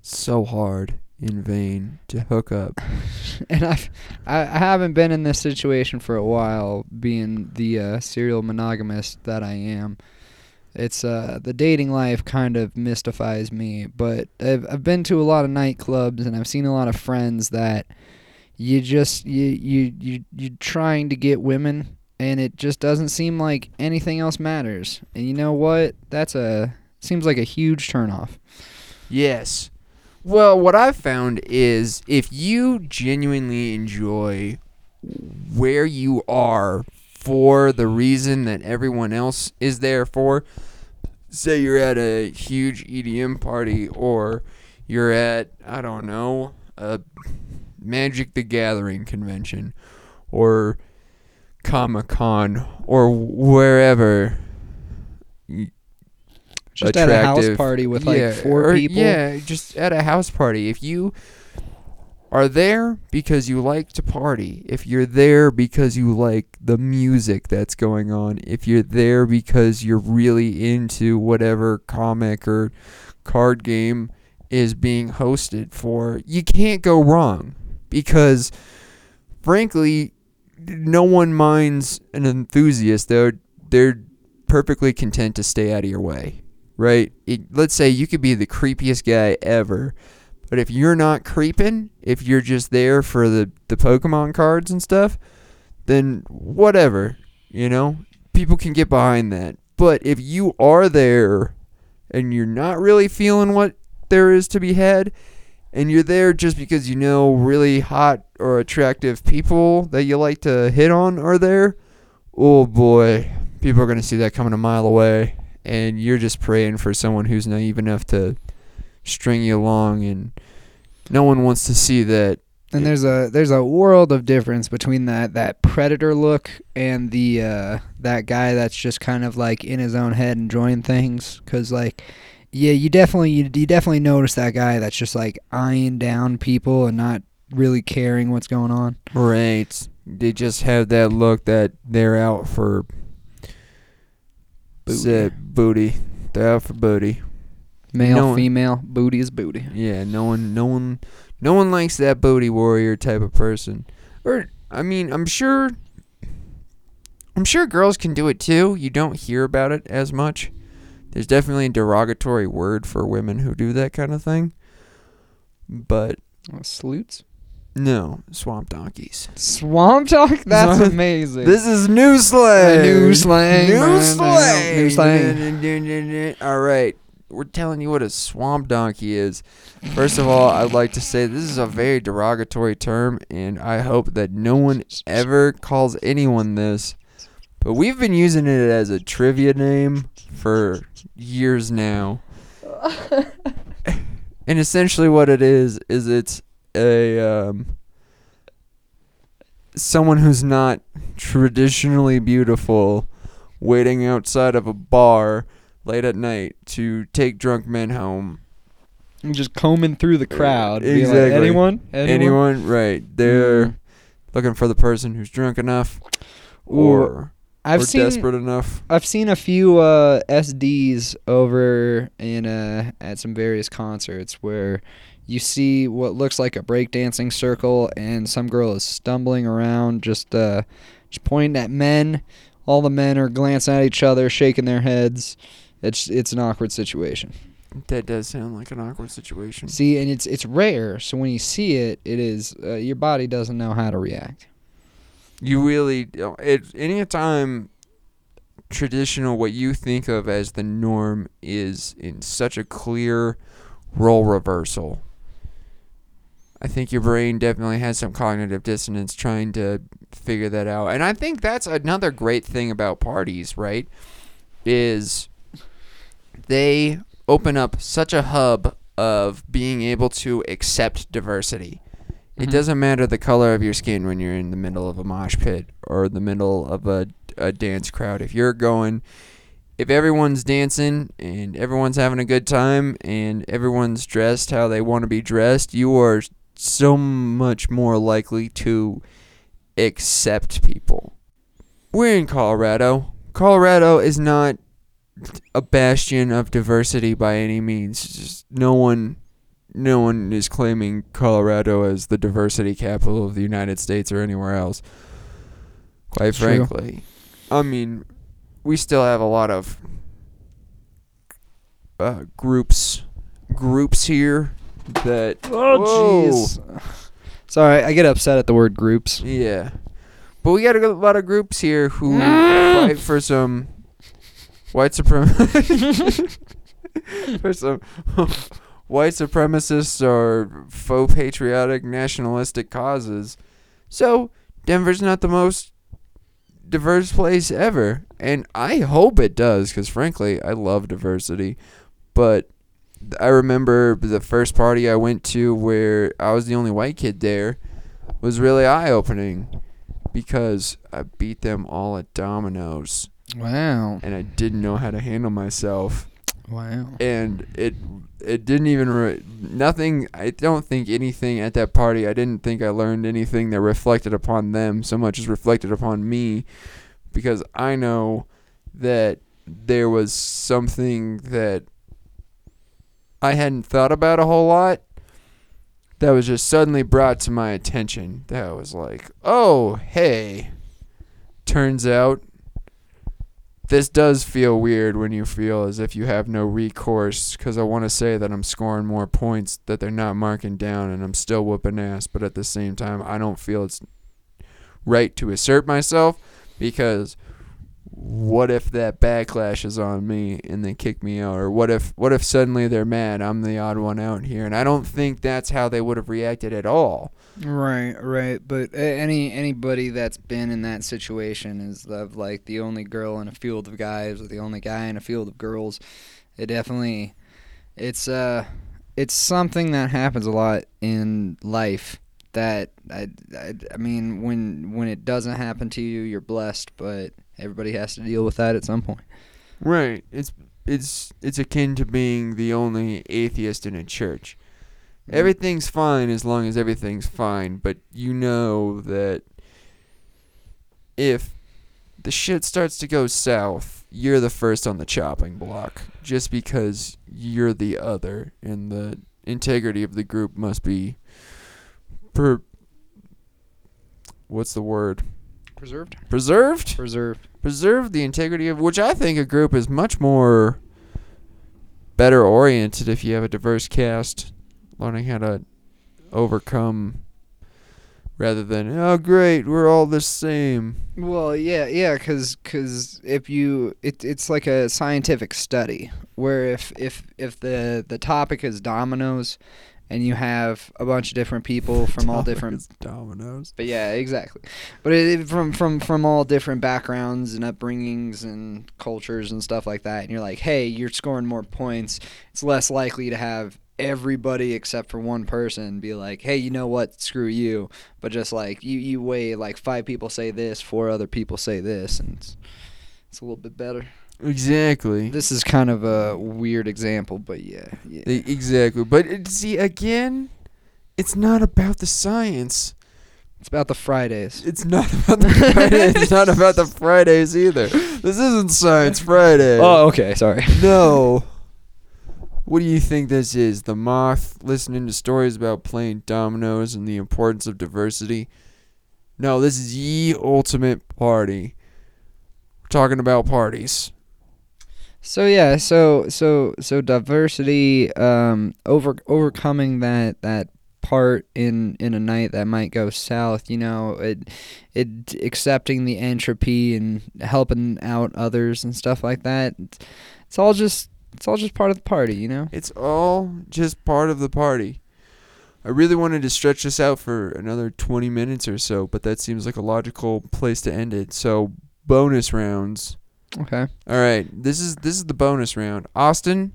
Speaker 1: so hard in vain to hook up. [LAUGHS]
Speaker 2: and I've I, I haven't been in this situation for a while, being the uh, serial monogamist that I am. It's uh the dating life kind of mystifies me, but I've I've been to a lot of nightclubs and I've seen a lot of friends that you just you you you you're trying to get women and it just doesn't seem like anything else matters. And you know what? That's a seems like a huge turnoff.
Speaker 1: Yes. Well, what I've found is if you genuinely enjoy where you are for the reason that everyone else is there for, say you're at a huge EDM party or you're at, I don't know, a Magic the Gathering convention or Comic Con or wherever
Speaker 2: Just at a house party with like
Speaker 1: Yeah,
Speaker 2: four
Speaker 1: or-
Speaker 2: people.
Speaker 1: Yeah, just at a house party. If you are there because you like to party, if you're there because you like the music that's going on, if you're there because you're really into whatever comic or card game is being hosted for, you can't go wrong because frankly no one minds an enthusiast. They're they're perfectly content to stay out of your way right? It, let's say you could be the creepiest guy ever, but if you're not creeping, if you're just there for the, the Pokemon cards and stuff, then whatever, you know? people can get behind that. But if you are there and you're not really feeling what there is to be had, and you're there just because you know really hot or attractive people that you like to hit on are there, oh boy, people are going to see that coming a mile away. And you're just praying for someone who's naive enough to string you along, and no one wants to see that.
Speaker 2: And there's a there's a world of difference between that that predator look and the uh, that guy that's just kind of like in his own head enjoying things. Cause like, yeah, you definitely you, you definitely notice that guy that's just like eyeing down people and not really caring what's going on.
Speaker 1: Right. They just have that look that they're out for
Speaker 2: Booty.
Speaker 1: Booty. They're out for booty.
Speaker 2: Male,
Speaker 1: No one-
Speaker 2: female, booty is booty.
Speaker 1: Yeah, no one no one no one likes that booty warrior type of person. Or I mean, I'm sure I'm sure girls can do it too. You don't hear about it as much. There's definitely a derogatory word for women who do that kind of thing. But uh,
Speaker 2: Oh, salutes.
Speaker 1: no, swamp donkeys.
Speaker 2: Swamp talk. That's [LAUGHS] amazing.
Speaker 1: This is new slang.
Speaker 2: New slang,
Speaker 1: New slang.
Speaker 2: New slang.
Speaker 1: All right. We're telling you what a swamp donkey is. First of all, I'd like to say this is a very derogatory term, and I hope that no one ever calls anyone this. But we've been using it as a trivia name for years now. and essentially, what it is is it's a um, someone who's not traditionally beautiful waiting outside of a bar late at night to take drunk men home.
Speaker 2: I'm just combing through the crowd. be like,
Speaker 1: Exactly.
Speaker 2: anyone?
Speaker 1: Anyone? right. They're
Speaker 2: Mm.
Speaker 1: looking for the person who's drunk enough
Speaker 2: Ooh,
Speaker 1: or,
Speaker 2: I've seen
Speaker 1: desperate enough.
Speaker 2: I've seen a few uh, SDs over in uh, at some various concerts where you see what looks like a breakdancing circle and some girl is stumbling around just uh, just pointing at men. All the men are glancing at each other, shaking their heads. It's it's an awkward situation.
Speaker 1: That does sound like an awkward situation.
Speaker 2: See, and it's it's rare. So when you see it, it is uh, your body doesn't know how to react.
Speaker 1: You really it any time traditional what you think of as the norm is in such a clear role reversal. I think your brain definitely has some cognitive dissonance trying to figure that out. And I think that's another great thing about parties, right? Is they open up such a hub of being able to accept diversity. It
Speaker 2: Mhm.
Speaker 1: doesn't matter the color of your skin when you're in the middle of a mosh pit or the middle of a, a dance crowd. If you're going, if everyone's dancing and everyone's having a good time and everyone's dressed how they want to be dressed, you are so much more likely to accept people. We're in Colorado. Colorado is not a bastion of diversity by any means. Just no one no one is claiming Colorado as the diversity capital of the United States or anywhere else. Quite
Speaker 2: true.
Speaker 1: frankly. I mean, we still have a lot of uh, groups groups here that
Speaker 2: Oh, jeez. Sorry, I get upset at the word groups.
Speaker 1: Yeah. But we got a lot of groups here who fight for some white supremacy. [LAUGHS] [LAUGHS] for some white supremacists or faux patriotic nationalistic causes. So, Denver's not the most diverse place ever. And I hope it does, because frankly, I love diversity. But I remember the first party I went to where I was the only white kid there was really eye opening because I beat them all at dominoes
Speaker 2: Wow.
Speaker 1: and I didn't know how to handle myself
Speaker 2: Wow.
Speaker 1: and it it didn't even re- nothing I don't think anything at that party I didn't think I learned anything that reflected upon them so much as reflected upon me because I know that there was something that I hadn't thought about a whole lot that was just suddenly brought to my attention that was like oh hey. Turns out this does feel weird when you feel as if you have no recourse because I want to say that I'm scoring more points that they're not marking down and I'm still whooping ass, but at the same time, I don't feel it's right to assert myself because what if that backlash is on me and they kick me out or what if what if suddenly they're mad I'm the odd one out here and I don't think that's how they would have reacted at all.
Speaker 2: Right, right. But any anybody that's been in that situation is of like the only girl in a field of guys or the only guy in a field of girls. It definitely, it's uh, it's something that happens a lot in life. That I, I, I mean, when when it doesn't happen to you, you're blessed. But everybody has to deal with that at some point.
Speaker 1: Right. It's it's it's akin to being the only atheist in a church. Mm-hmm. Everything's fine as long as everything's fine, but you know that if the shit starts to go south, you're the first on the chopping block just because you're the other and the integrity of the group must be per what's the word?
Speaker 2: Preserved.
Speaker 1: Preserved?
Speaker 2: Preserved.
Speaker 1: Preserve the integrity of which I think a group is much more better oriented if you have a diverse cast learning how to overcome rather than oh great we're all the same.
Speaker 2: Well, yeah, yeah, because cause if you, it, it's like a scientific study where if if if the the topic is dominoes, and you have a bunch of different people from all different [LAUGHS]
Speaker 1: dominoes
Speaker 2: But yeah, exactly. But it, it- from from from all different backgrounds and upbringings and cultures and stuff like that, and you're like, hey, you're scoring more points. It's less likely to have everybody except for one person be like, hey, you know what? Screw you. But just like you, you weigh like five people say this, four other people say this, and it's, it's a little bit better.
Speaker 1: Exactly
Speaker 2: This is kind of a weird example, but yeah, yeah.
Speaker 1: Exactly but it, see again it's not about the science
Speaker 2: It's about the Fridays.
Speaker 1: it's not [LAUGHS] about the Fridays. it's not [LAUGHS] about the Fridays either this isn't Science Friday
Speaker 2: Oh, okay, sorry. [LAUGHS]
Speaker 1: No. What do you think this is? The moth listening to stories about playing dominoes and the importance of diversity? No, this is ye ultimate party. We're talking about parties.
Speaker 2: So yeah, so so so diversity, um, over overcoming that that part in in a night that might go south. You know, it it accepting the entropy and helping out others and stuff like that. It's, it's all just it's all just part of the party. You know.
Speaker 1: It's all just part of the party. I really wanted to stretch this out for another 20 minutes or so, but that seems like a logical place to end it. So, bonus rounds.
Speaker 2: Okay.
Speaker 1: All right, this is this is the bonus round. Austin,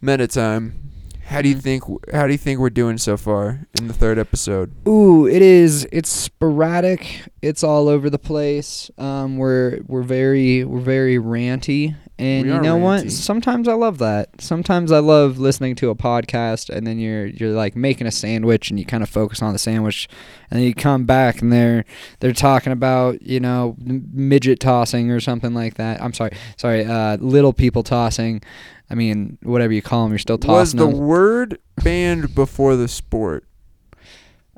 Speaker 1: meta time. How do you
Speaker 2: Mhm.
Speaker 1: think how do you think we're doing so far in the third episode?
Speaker 2: Ooh, it is. It's sporadic. It's all over the place. Um, we're we're very we're very ranty, and
Speaker 1: We
Speaker 2: you know what? Sometimes I love that. Sometimes I love listening to a podcast, and then you're you're like making a sandwich, and you kind of focus on the sandwich, and then you come back, and they're they're talking about you know midget tossing or something like that. I'm sorry, sorry, uh, little people tossing. I mean, whatever you call them, you're still
Speaker 1: talking.
Speaker 2: Was
Speaker 1: the
Speaker 2: them.
Speaker 1: word banned before the sport?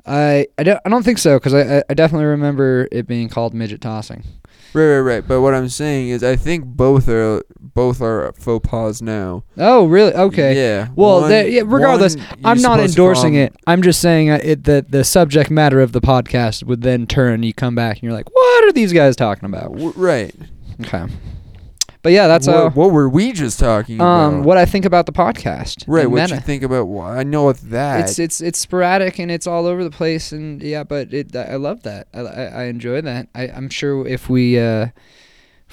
Speaker 2: I I don't I don't think so because I I- I definitely remember it being called midget tossing.
Speaker 1: Right, right, right. But what I'm saying is, I think both are both are faux pas now.
Speaker 2: Oh, really? Okay.
Speaker 1: Yeah.
Speaker 2: Well,
Speaker 1: one-
Speaker 2: there- yeah, regardless, I'm not
Speaker 1: supposed to call
Speaker 2: endorsing it. I'm just saying uh, it, that the subject matter of the podcast would then turn. You come back and you're like, "What are these guys talking about?"
Speaker 1: W- right.
Speaker 2: Okay. But yeah, that's
Speaker 1: what,
Speaker 2: uh,
Speaker 1: what were we just talking
Speaker 2: um
Speaker 1: about?
Speaker 2: what I think about the podcast.
Speaker 1: right. What
Speaker 2: meta.
Speaker 1: you think about? Why I know that.
Speaker 2: It's it's it's sporadic and it's all over the place and yeah, but it I love that. I I, I enjoy that. I I'm sure if we uh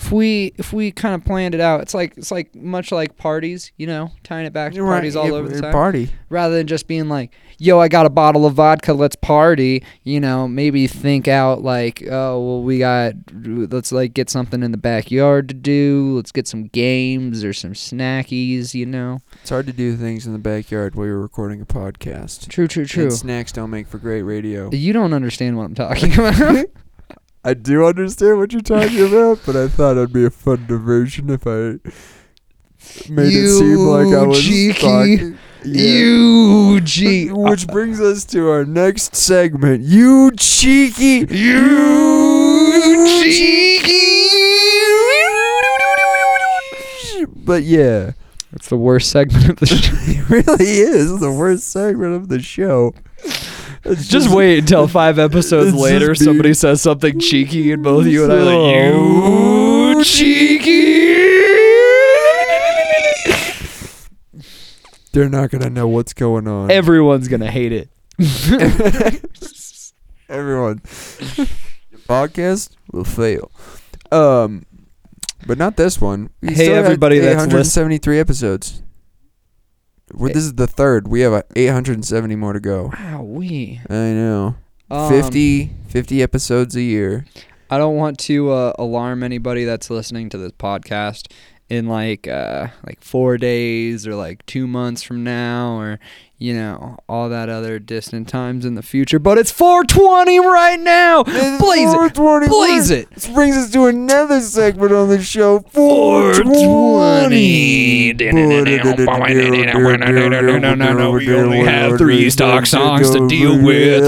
Speaker 2: if we if we kind of planned it out, it's like it's like much like parties, you know, tying it back to
Speaker 1: Right,
Speaker 2: parties all over the time.
Speaker 1: Party.
Speaker 2: rather than just being like, "Yo, I got a bottle of vodka, let's party." You know, maybe think out like, "Oh, well, we got let's like get something in the backyard to do. Let's get some games or some snackies." You know,
Speaker 1: It's hard to do things in the backyard while you're recording a podcast.
Speaker 2: true, true, true.
Speaker 1: And snacks don't make for great radio.
Speaker 2: You don't understand what I'm talking [LAUGHS] about. [LAUGHS]
Speaker 1: I do understand what you're talking about, but I thought it'd be a fun diversion if I made it seem like I was
Speaker 2: cheeky.
Speaker 1: talking. Yeah.
Speaker 2: You G.
Speaker 1: Which brings us to our next segment. You cheeky.
Speaker 2: You
Speaker 1: cheeky. But yeah, [LAUGHS]
Speaker 2: It's the worst segment of the show.
Speaker 1: it really is the worst segment of the show. It's
Speaker 4: Just wait until five episodes later
Speaker 1: just me.
Speaker 4: somebody says something cheeky and both you and I are like, you
Speaker 5: cheeky.
Speaker 1: They're not gonna know what's going on.
Speaker 2: Everyone's gonna hate it. [LAUGHS]
Speaker 1: Everyone, the podcast will fail. Um, but not this one. We
Speaker 2: Hey, everybody that's listen-
Speaker 1: 873 episodes. Well, this is the third. We have uh, 870 more to go.
Speaker 2: Wow, we
Speaker 1: I know.
Speaker 2: um,
Speaker 1: 50, 50 episodes a year.
Speaker 2: I don't want to uh, alarm anybody that's listening to this podcast in like uh, like four days or like two months from now or you know all that other distant times in the future. But it's 420 right now.
Speaker 1: It's
Speaker 2: Blaze it. Blaze it.
Speaker 1: This brings us to another segment on the show.
Speaker 5: 420.
Speaker 1: 420.
Speaker 5: We only have three stock songs to deal with.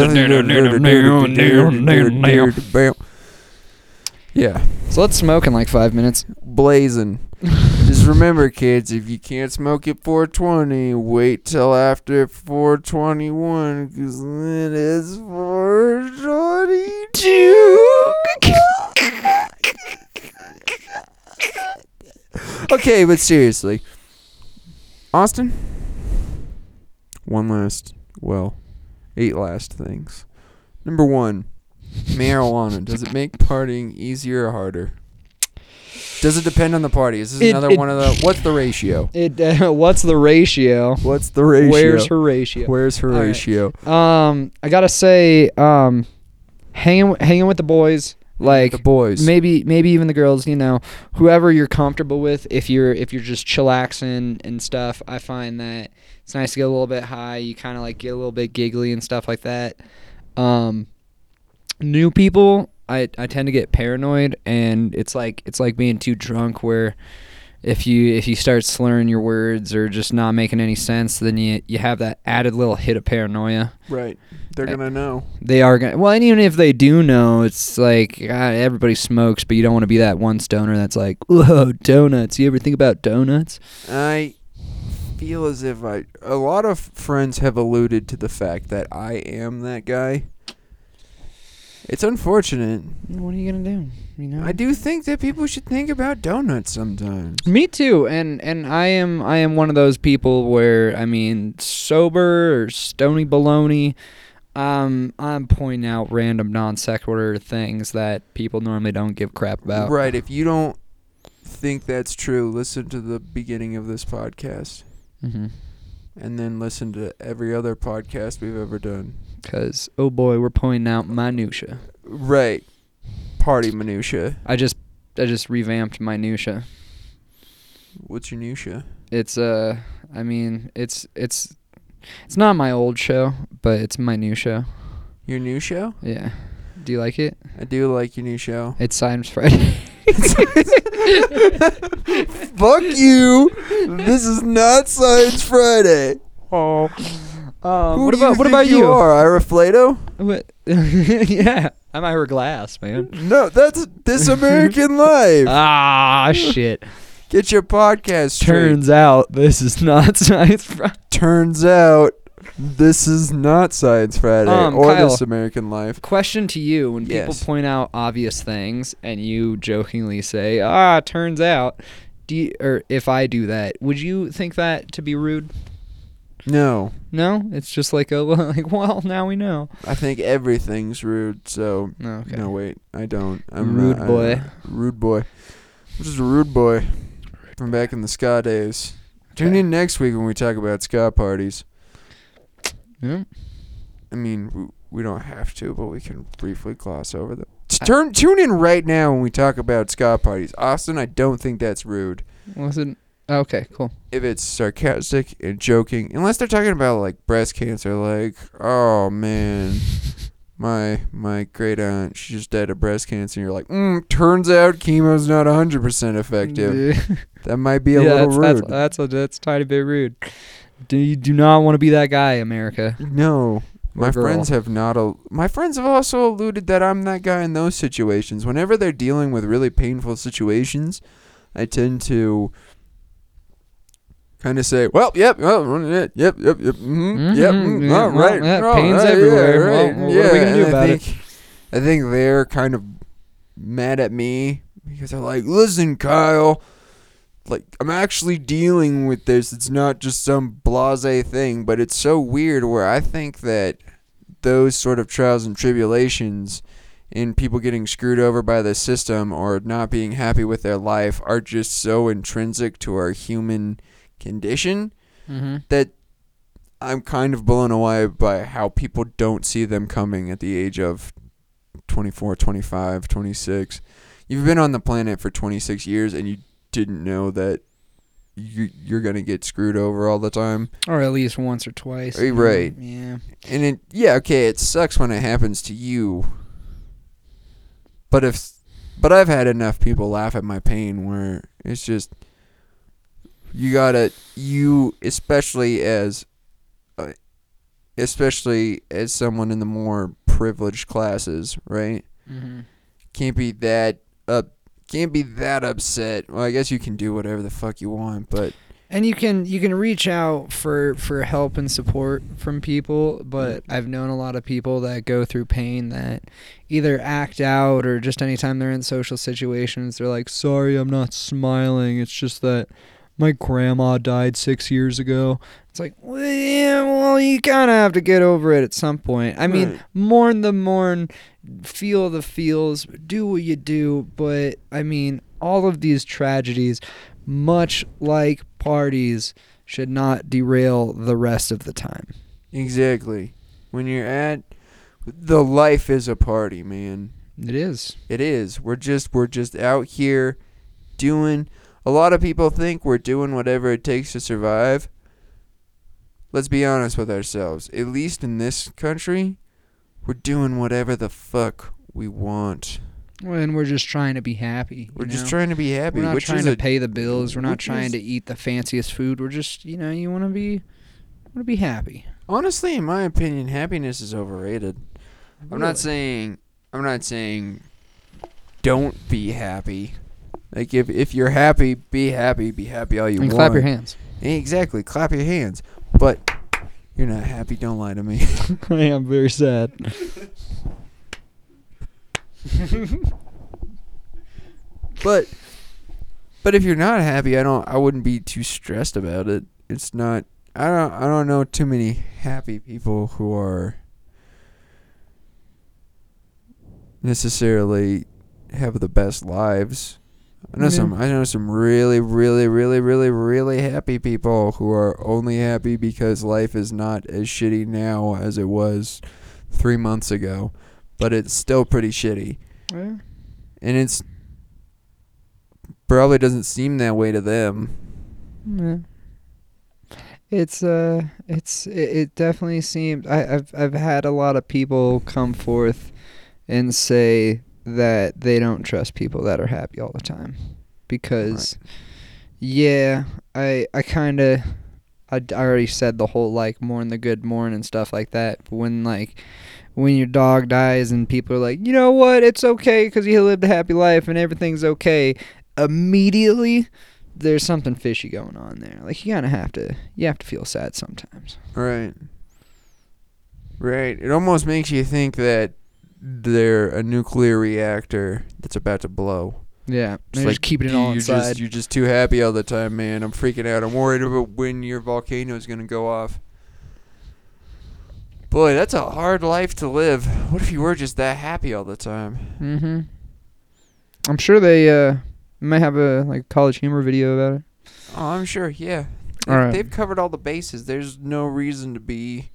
Speaker 1: Yeah,
Speaker 2: So let's smoke in like five minutes.
Speaker 1: blazing. [LAUGHS] Just remember, kids, if you can't smoke at 420, wait till after 421, because then it's 422. okay, but seriously, Austin, one last, well, eight last things. Number one, marijuana. Does it make partying easier or harder? Does it depend on the party? Is this
Speaker 2: It-
Speaker 1: another
Speaker 2: it-
Speaker 1: one of the? What's the ratio?
Speaker 2: It. Uh, [LAUGHS] what's the ratio?
Speaker 1: What's the ratio?
Speaker 2: Where's her ratio?
Speaker 1: Where's
Speaker 2: right.
Speaker 1: ratio?
Speaker 2: Um, I gotta say, um, hanging hanging with the boys, like
Speaker 1: the boys.
Speaker 2: maybe maybe even the girls. You know, whoever you're comfortable with. If you're if you're just chillaxing and stuff, I find that it's nice to get a little bit high. You kind of like get a little bit giggly and stuff like that. Um, new people, I I tend to get paranoid, and it's like it's like being too drunk where. If you if you start slurring your words or just not making any sense, then you you have that added little hit of paranoia
Speaker 1: right. They're
Speaker 2: Uh,
Speaker 1: gonna know.
Speaker 2: they are gonna well and even if they do know it's like God, everybody smokes but you don't want to be that one stoner that's like whoa donuts you ever think about donuts
Speaker 1: I feel as if I. A lot of friends have alluded to the fact that I am that guy. It's unfortunate.
Speaker 2: what are you gonna do you know
Speaker 1: I do think that people should think about donuts sometimes.
Speaker 2: me too and and i am i am one of those people where i mean sober or stony baloney um i'm pointing out random non sequitur things that people normally don't give crap about
Speaker 1: Right. If you don't think that's true, listen to the beginning of this podcast.
Speaker 2: mm-hmm.
Speaker 1: and then listen to every other podcast we've ever done.
Speaker 2: Because oh boy we're pointing out minutia
Speaker 1: Right. Party minutia.
Speaker 2: i just i just revamped minutia
Speaker 1: What's your minutia?
Speaker 2: It's uh, I mean, it's it's it's not my old show, but it's my new show.
Speaker 1: Your new show?
Speaker 2: Yeah. Do you like it?
Speaker 1: I do like your new show.
Speaker 2: It's Science Friday. [LAUGHS]
Speaker 1: Fuck you! This is not Science Friday.
Speaker 2: oh. Um,
Speaker 1: Who
Speaker 2: what
Speaker 1: do
Speaker 2: about
Speaker 1: you
Speaker 2: what
Speaker 1: think
Speaker 2: about
Speaker 1: you?
Speaker 2: you?
Speaker 1: Are Ira Flatow?
Speaker 2: What? [LAUGHS] yeah, I'm Ira Glass, man.
Speaker 1: No, that's This American [LAUGHS] Life.
Speaker 2: ah, shit.
Speaker 1: Get your podcast straight.
Speaker 2: Turns out this is not [LAUGHS] Science Friday.
Speaker 1: Turns out this is not Science Friday
Speaker 2: Um,
Speaker 1: or
Speaker 2: Kyle.
Speaker 1: This American Life.
Speaker 2: Question to you: When people point out obvious things, and you jokingly say, "Ah, turns out," do you, or if I do that, would you think that to be rude?
Speaker 1: No,
Speaker 2: No, it's just like a [LAUGHS] like. Well, now we know.
Speaker 1: I think everything's rude. So
Speaker 2: No, okay.
Speaker 1: no, wait, I don't. I'm
Speaker 2: Rude
Speaker 1: not-
Speaker 2: boy.
Speaker 1: I'm rude boy. I'm just a rude boy from back in the ska days. Tune in next week when we talk about ska parties.
Speaker 2: Yeah.
Speaker 1: I mean, we don't have to, but we can briefly gloss over them. Turn tune in right now when we talk about ska parties. Austin, I don't think that's rude.
Speaker 2: Was it? Okay, cool.
Speaker 1: If it's sarcastic and joking, unless they're talking about like breast cancer, like, oh man, [LAUGHS] my my great aunt, she just died of breast cancer. And you're like, mm, turns out chemo's not hundred percent effective. That might be a [LAUGHS]
Speaker 2: yeah,
Speaker 1: little
Speaker 2: that's,
Speaker 1: rude.
Speaker 2: That's, that's a that's a tiny bit rude. Do you do not want to be that guy, America?
Speaker 1: No. My
Speaker 2: girl.
Speaker 1: friends have not. Al- my friends have also alluded that I'm that guy in those situations. Whenever they're dealing with really painful situations, I tend to kind of say, "Well, yep, well, yep, yep, yep, yep, mm-hmm, yep,
Speaker 2: Mhm,
Speaker 1: mm,
Speaker 2: yeah,
Speaker 1: all
Speaker 2: well,
Speaker 1: right,
Speaker 2: yeah, pain's
Speaker 1: right,
Speaker 2: everywhere.
Speaker 1: Yeah,
Speaker 2: Well,
Speaker 1: right,
Speaker 2: what are we gonna
Speaker 1: yeah,"
Speaker 2: do
Speaker 1: and I
Speaker 2: about it?
Speaker 1: think, I think they're kind of mad at me because they're like, listen, Kyle, like I'm actually dealing with this. It's not just some blase thing, but it's so weird where I think that those sort of trials and tribulations and people getting screwed over by the system or not being happy with their life are just so intrinsic to our human condition
Speaker 2: Mm-hmm.
Speaker 1: that I'm kind of blown away by how people don't see them coming at the age of 24, 25, 26. You've been on the planet for 26 years and you didn't know that you, you're going to get screwed over all the time.
Speaker 2: Or at least once or twice.
Speaker 1: Right, right.
Speaker 2: Yeah.
Speaker 1: And it, yeah, okay, it sucks when it happens to you. But if, but I've had enough people laugh at my pain where it's just, you gotta, you, especially as, uh, especially as someone in the more privileged classes, right?
Speaker 2: Mm-hmm.
Speaker 1: Can't be that up, can't be that upset. Well, I guess you can do whatever the fuck you want, but
Speaker 2: And you can you can reach out for for help and support from people, but I've known a lot of people that go through pain that either act out or just anytime they're in social situations, they're like, "Sorry, I'm not smiling. It's just that my grandma died 6 years ago." It's like, well, yeah, well, you kind of have to get over it at some point. I mean,
Speaker 1: Right.
Speaker 2: mourn the mourn, feel the feels, do what you do, but I mean, all of these tragedies, much like parties, should not derail the rest of the time.
Speaker 1: exactly. When you're at, the life is a party, man.
Speaker 2: It is.
Speaker 1: It is. We're just we're just out here doing a lot of people think we're doing whatever it takes to survive. Let's be honest with ourselves. At least in this country, we're doing whatever the fuck we want.
Speaker 2: And we're just trying to be happy.
Speaker 1: We're just trying to be happy,
Speaker 2: We're not
Speaker 1: which
Speaker 2: trying to
Speaker 1: a,
Speaker 2: pay the bills. We're not trying
Speaker 1: is-
Speaker 2: to eat the fanciest food. We're just, you know, you want to be, want to be happy.
Speaker 1: honestly, in my opinion, happiness is overrated. I'm not saying I'm not saying don't be happy. Like if if you're happy, be happy, be happy all you want.
Speaker 2: And
Speaker 1: want.
Speaker 2: clap your hands.
Speaker 1: Eh, exactly. Clap your hands. But you're not happy. Don't lie to me. [LAUGHS]
Speaker 2: I am very sad. [LAUGHS]
Speaker 1: but but if you're not happy, I don't. I wouldn't be too stressed about it. It's not. I don't. I don't know too many happy people who are necessarily have the best lives. I know
Speaker 2: Yeah.
Speaker 1: some. I know some really, really, really, really, really happy people who are only happy because life is not as shitty now as it was three months ago, but it's still pretty shitty,
Speaker 2: Yeah.
Speaker 1: and it's probably doesn't seem that way to them.
Speaker 2: Yeah. It's uh, it's it, it definitely seems. I, I've I've had a lot of people come forth and say that they don't trust people that are happy all the time, because, yeah, I I kind of. I, I already said the whole like mourn the good mourn and stuff like that. But when like when your dog dies and people are like, you know what, it's okay because he lived a happy life and everything's okay. Immediately, there's something fishy going on there. Like you kind of have to, you have to feel sad sometimes.
Speaker 1: Right. Right. It almost makes you think that they're a nuclear reactor that's about to blow.
Speaker 2: Yeah,
Speaker 1: It's
Speaker 2: they're just keeping it all
Speaker 1: you're
Speaker 2: inside.
Speaker 1: Just, you're just too happy all the time, man. I'm freaking out. I'm worried about when your volcano is gonna go off. Boy, that's a hard life to live. What if you were just that happy all the time?
Speaker 2: mm-hmm. I'm sure they uh might have a like college humor video about it.
Speaker 1: Oh, I'm sure. Yeah.
Speaker 2: All
Speaker 1: they've covered all the bases. There's no reason to be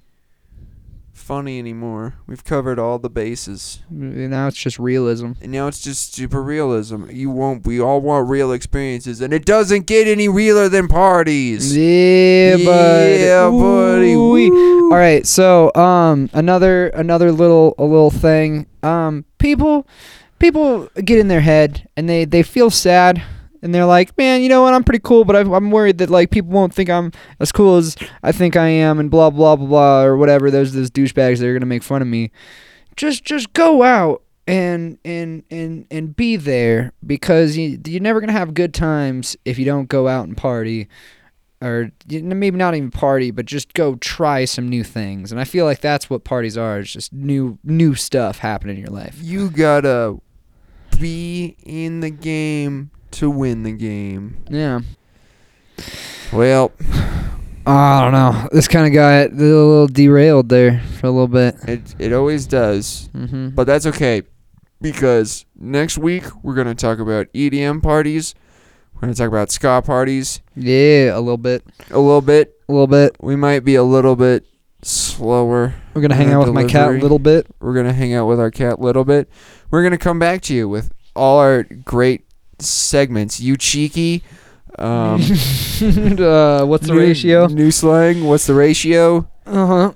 Speaker 1: funny anymore. We've covered all the bases.
Speaker 2: Now it's just realism.
Speaker 1: And now it's just super realism. You won't. We all want real experiences, and it doesn't get any realer than parties.
Speaker 2: Yeah, buddy.
Speaker 1: Yeah, buddy.
Speaker 2: All right, so um, another another little a little thing. Um, people people get in their head and they they feel sad and they're like, man, you know what? I'm pretty cool, but I've, I'm worried that like people won't think I'm as cool as I think I am, and blah blah blah blah or whatever. There's those douchebags that are gonna make fun of me. Just just go out and and and and be there because you you're never gonna have good times if you don't go out and party or maybe not even party, but just go try some new things. And I feel like that's what parties are. It's just new new stuff happening in your life.
Speaker 1: You gotta be in the game to win the game.
Speaker 2: Yeah.
Speaker 1: Well, [SIGHS]
Speaker 2: I don't know. This kind of got a little derailed there for a little bit.
Speaker 1: it it always does,
Speaker 2: Mm-hmm.
Speaker 1: but that's okay because next week we're gonna talk about EDM parties. We're gonna talk about ska parties
Speaker 2: yeah, a little bit.
Speaker 1: a little bit.
Speaker 2: A little bit.
Speaker 1: We might be a little bit slower.
Speaker 2: We're gonna hang out with my cat a little bit.
Speaker 1: We're gonna hang out with our cat a little bit. We're gonna come back to you with all our great segments. You cheeky. Um, [LAUGHS]
Speaker 2: uh, what's the
Speaker 1: new-
Speaker 2: ratio?
Speaker 1: New slang. What's the ratio?
Speaker 2: Uh huh.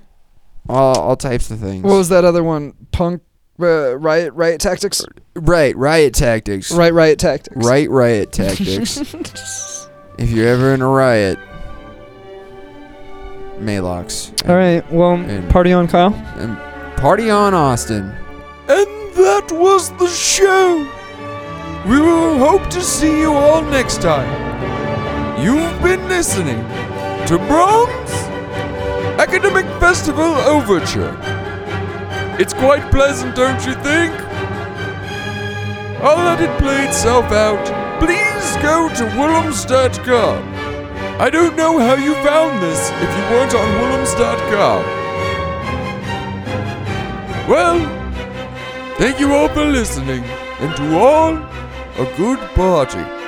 Speaker 1: All, all types of things.
Speaker 2: What was that other one? Punk uh, riot riot tactics.
Speaker 1: right. Riot tactics.
Speaker 2: Right riot tactics.
Speaker 1: Right. Riot tactics. [LAUGHS] if you're ever in a riot, Maalox.
Speaker 2: All right. Well,
Speaker 1: And-
Speaker 2: party on, Kyle.
Speaker 1: And party on, Austin.
Speaker 6: And that was the show. We will hope to see you all next time. You've been listening to Brahms Academic Festival Overture. It's quite pleasant, don't you think? I'll let it play itself out. Please go to Willems.com. I don't know how you found this if you weren't on Willems.com. Well, Thank you all for listening, and to all, a good party.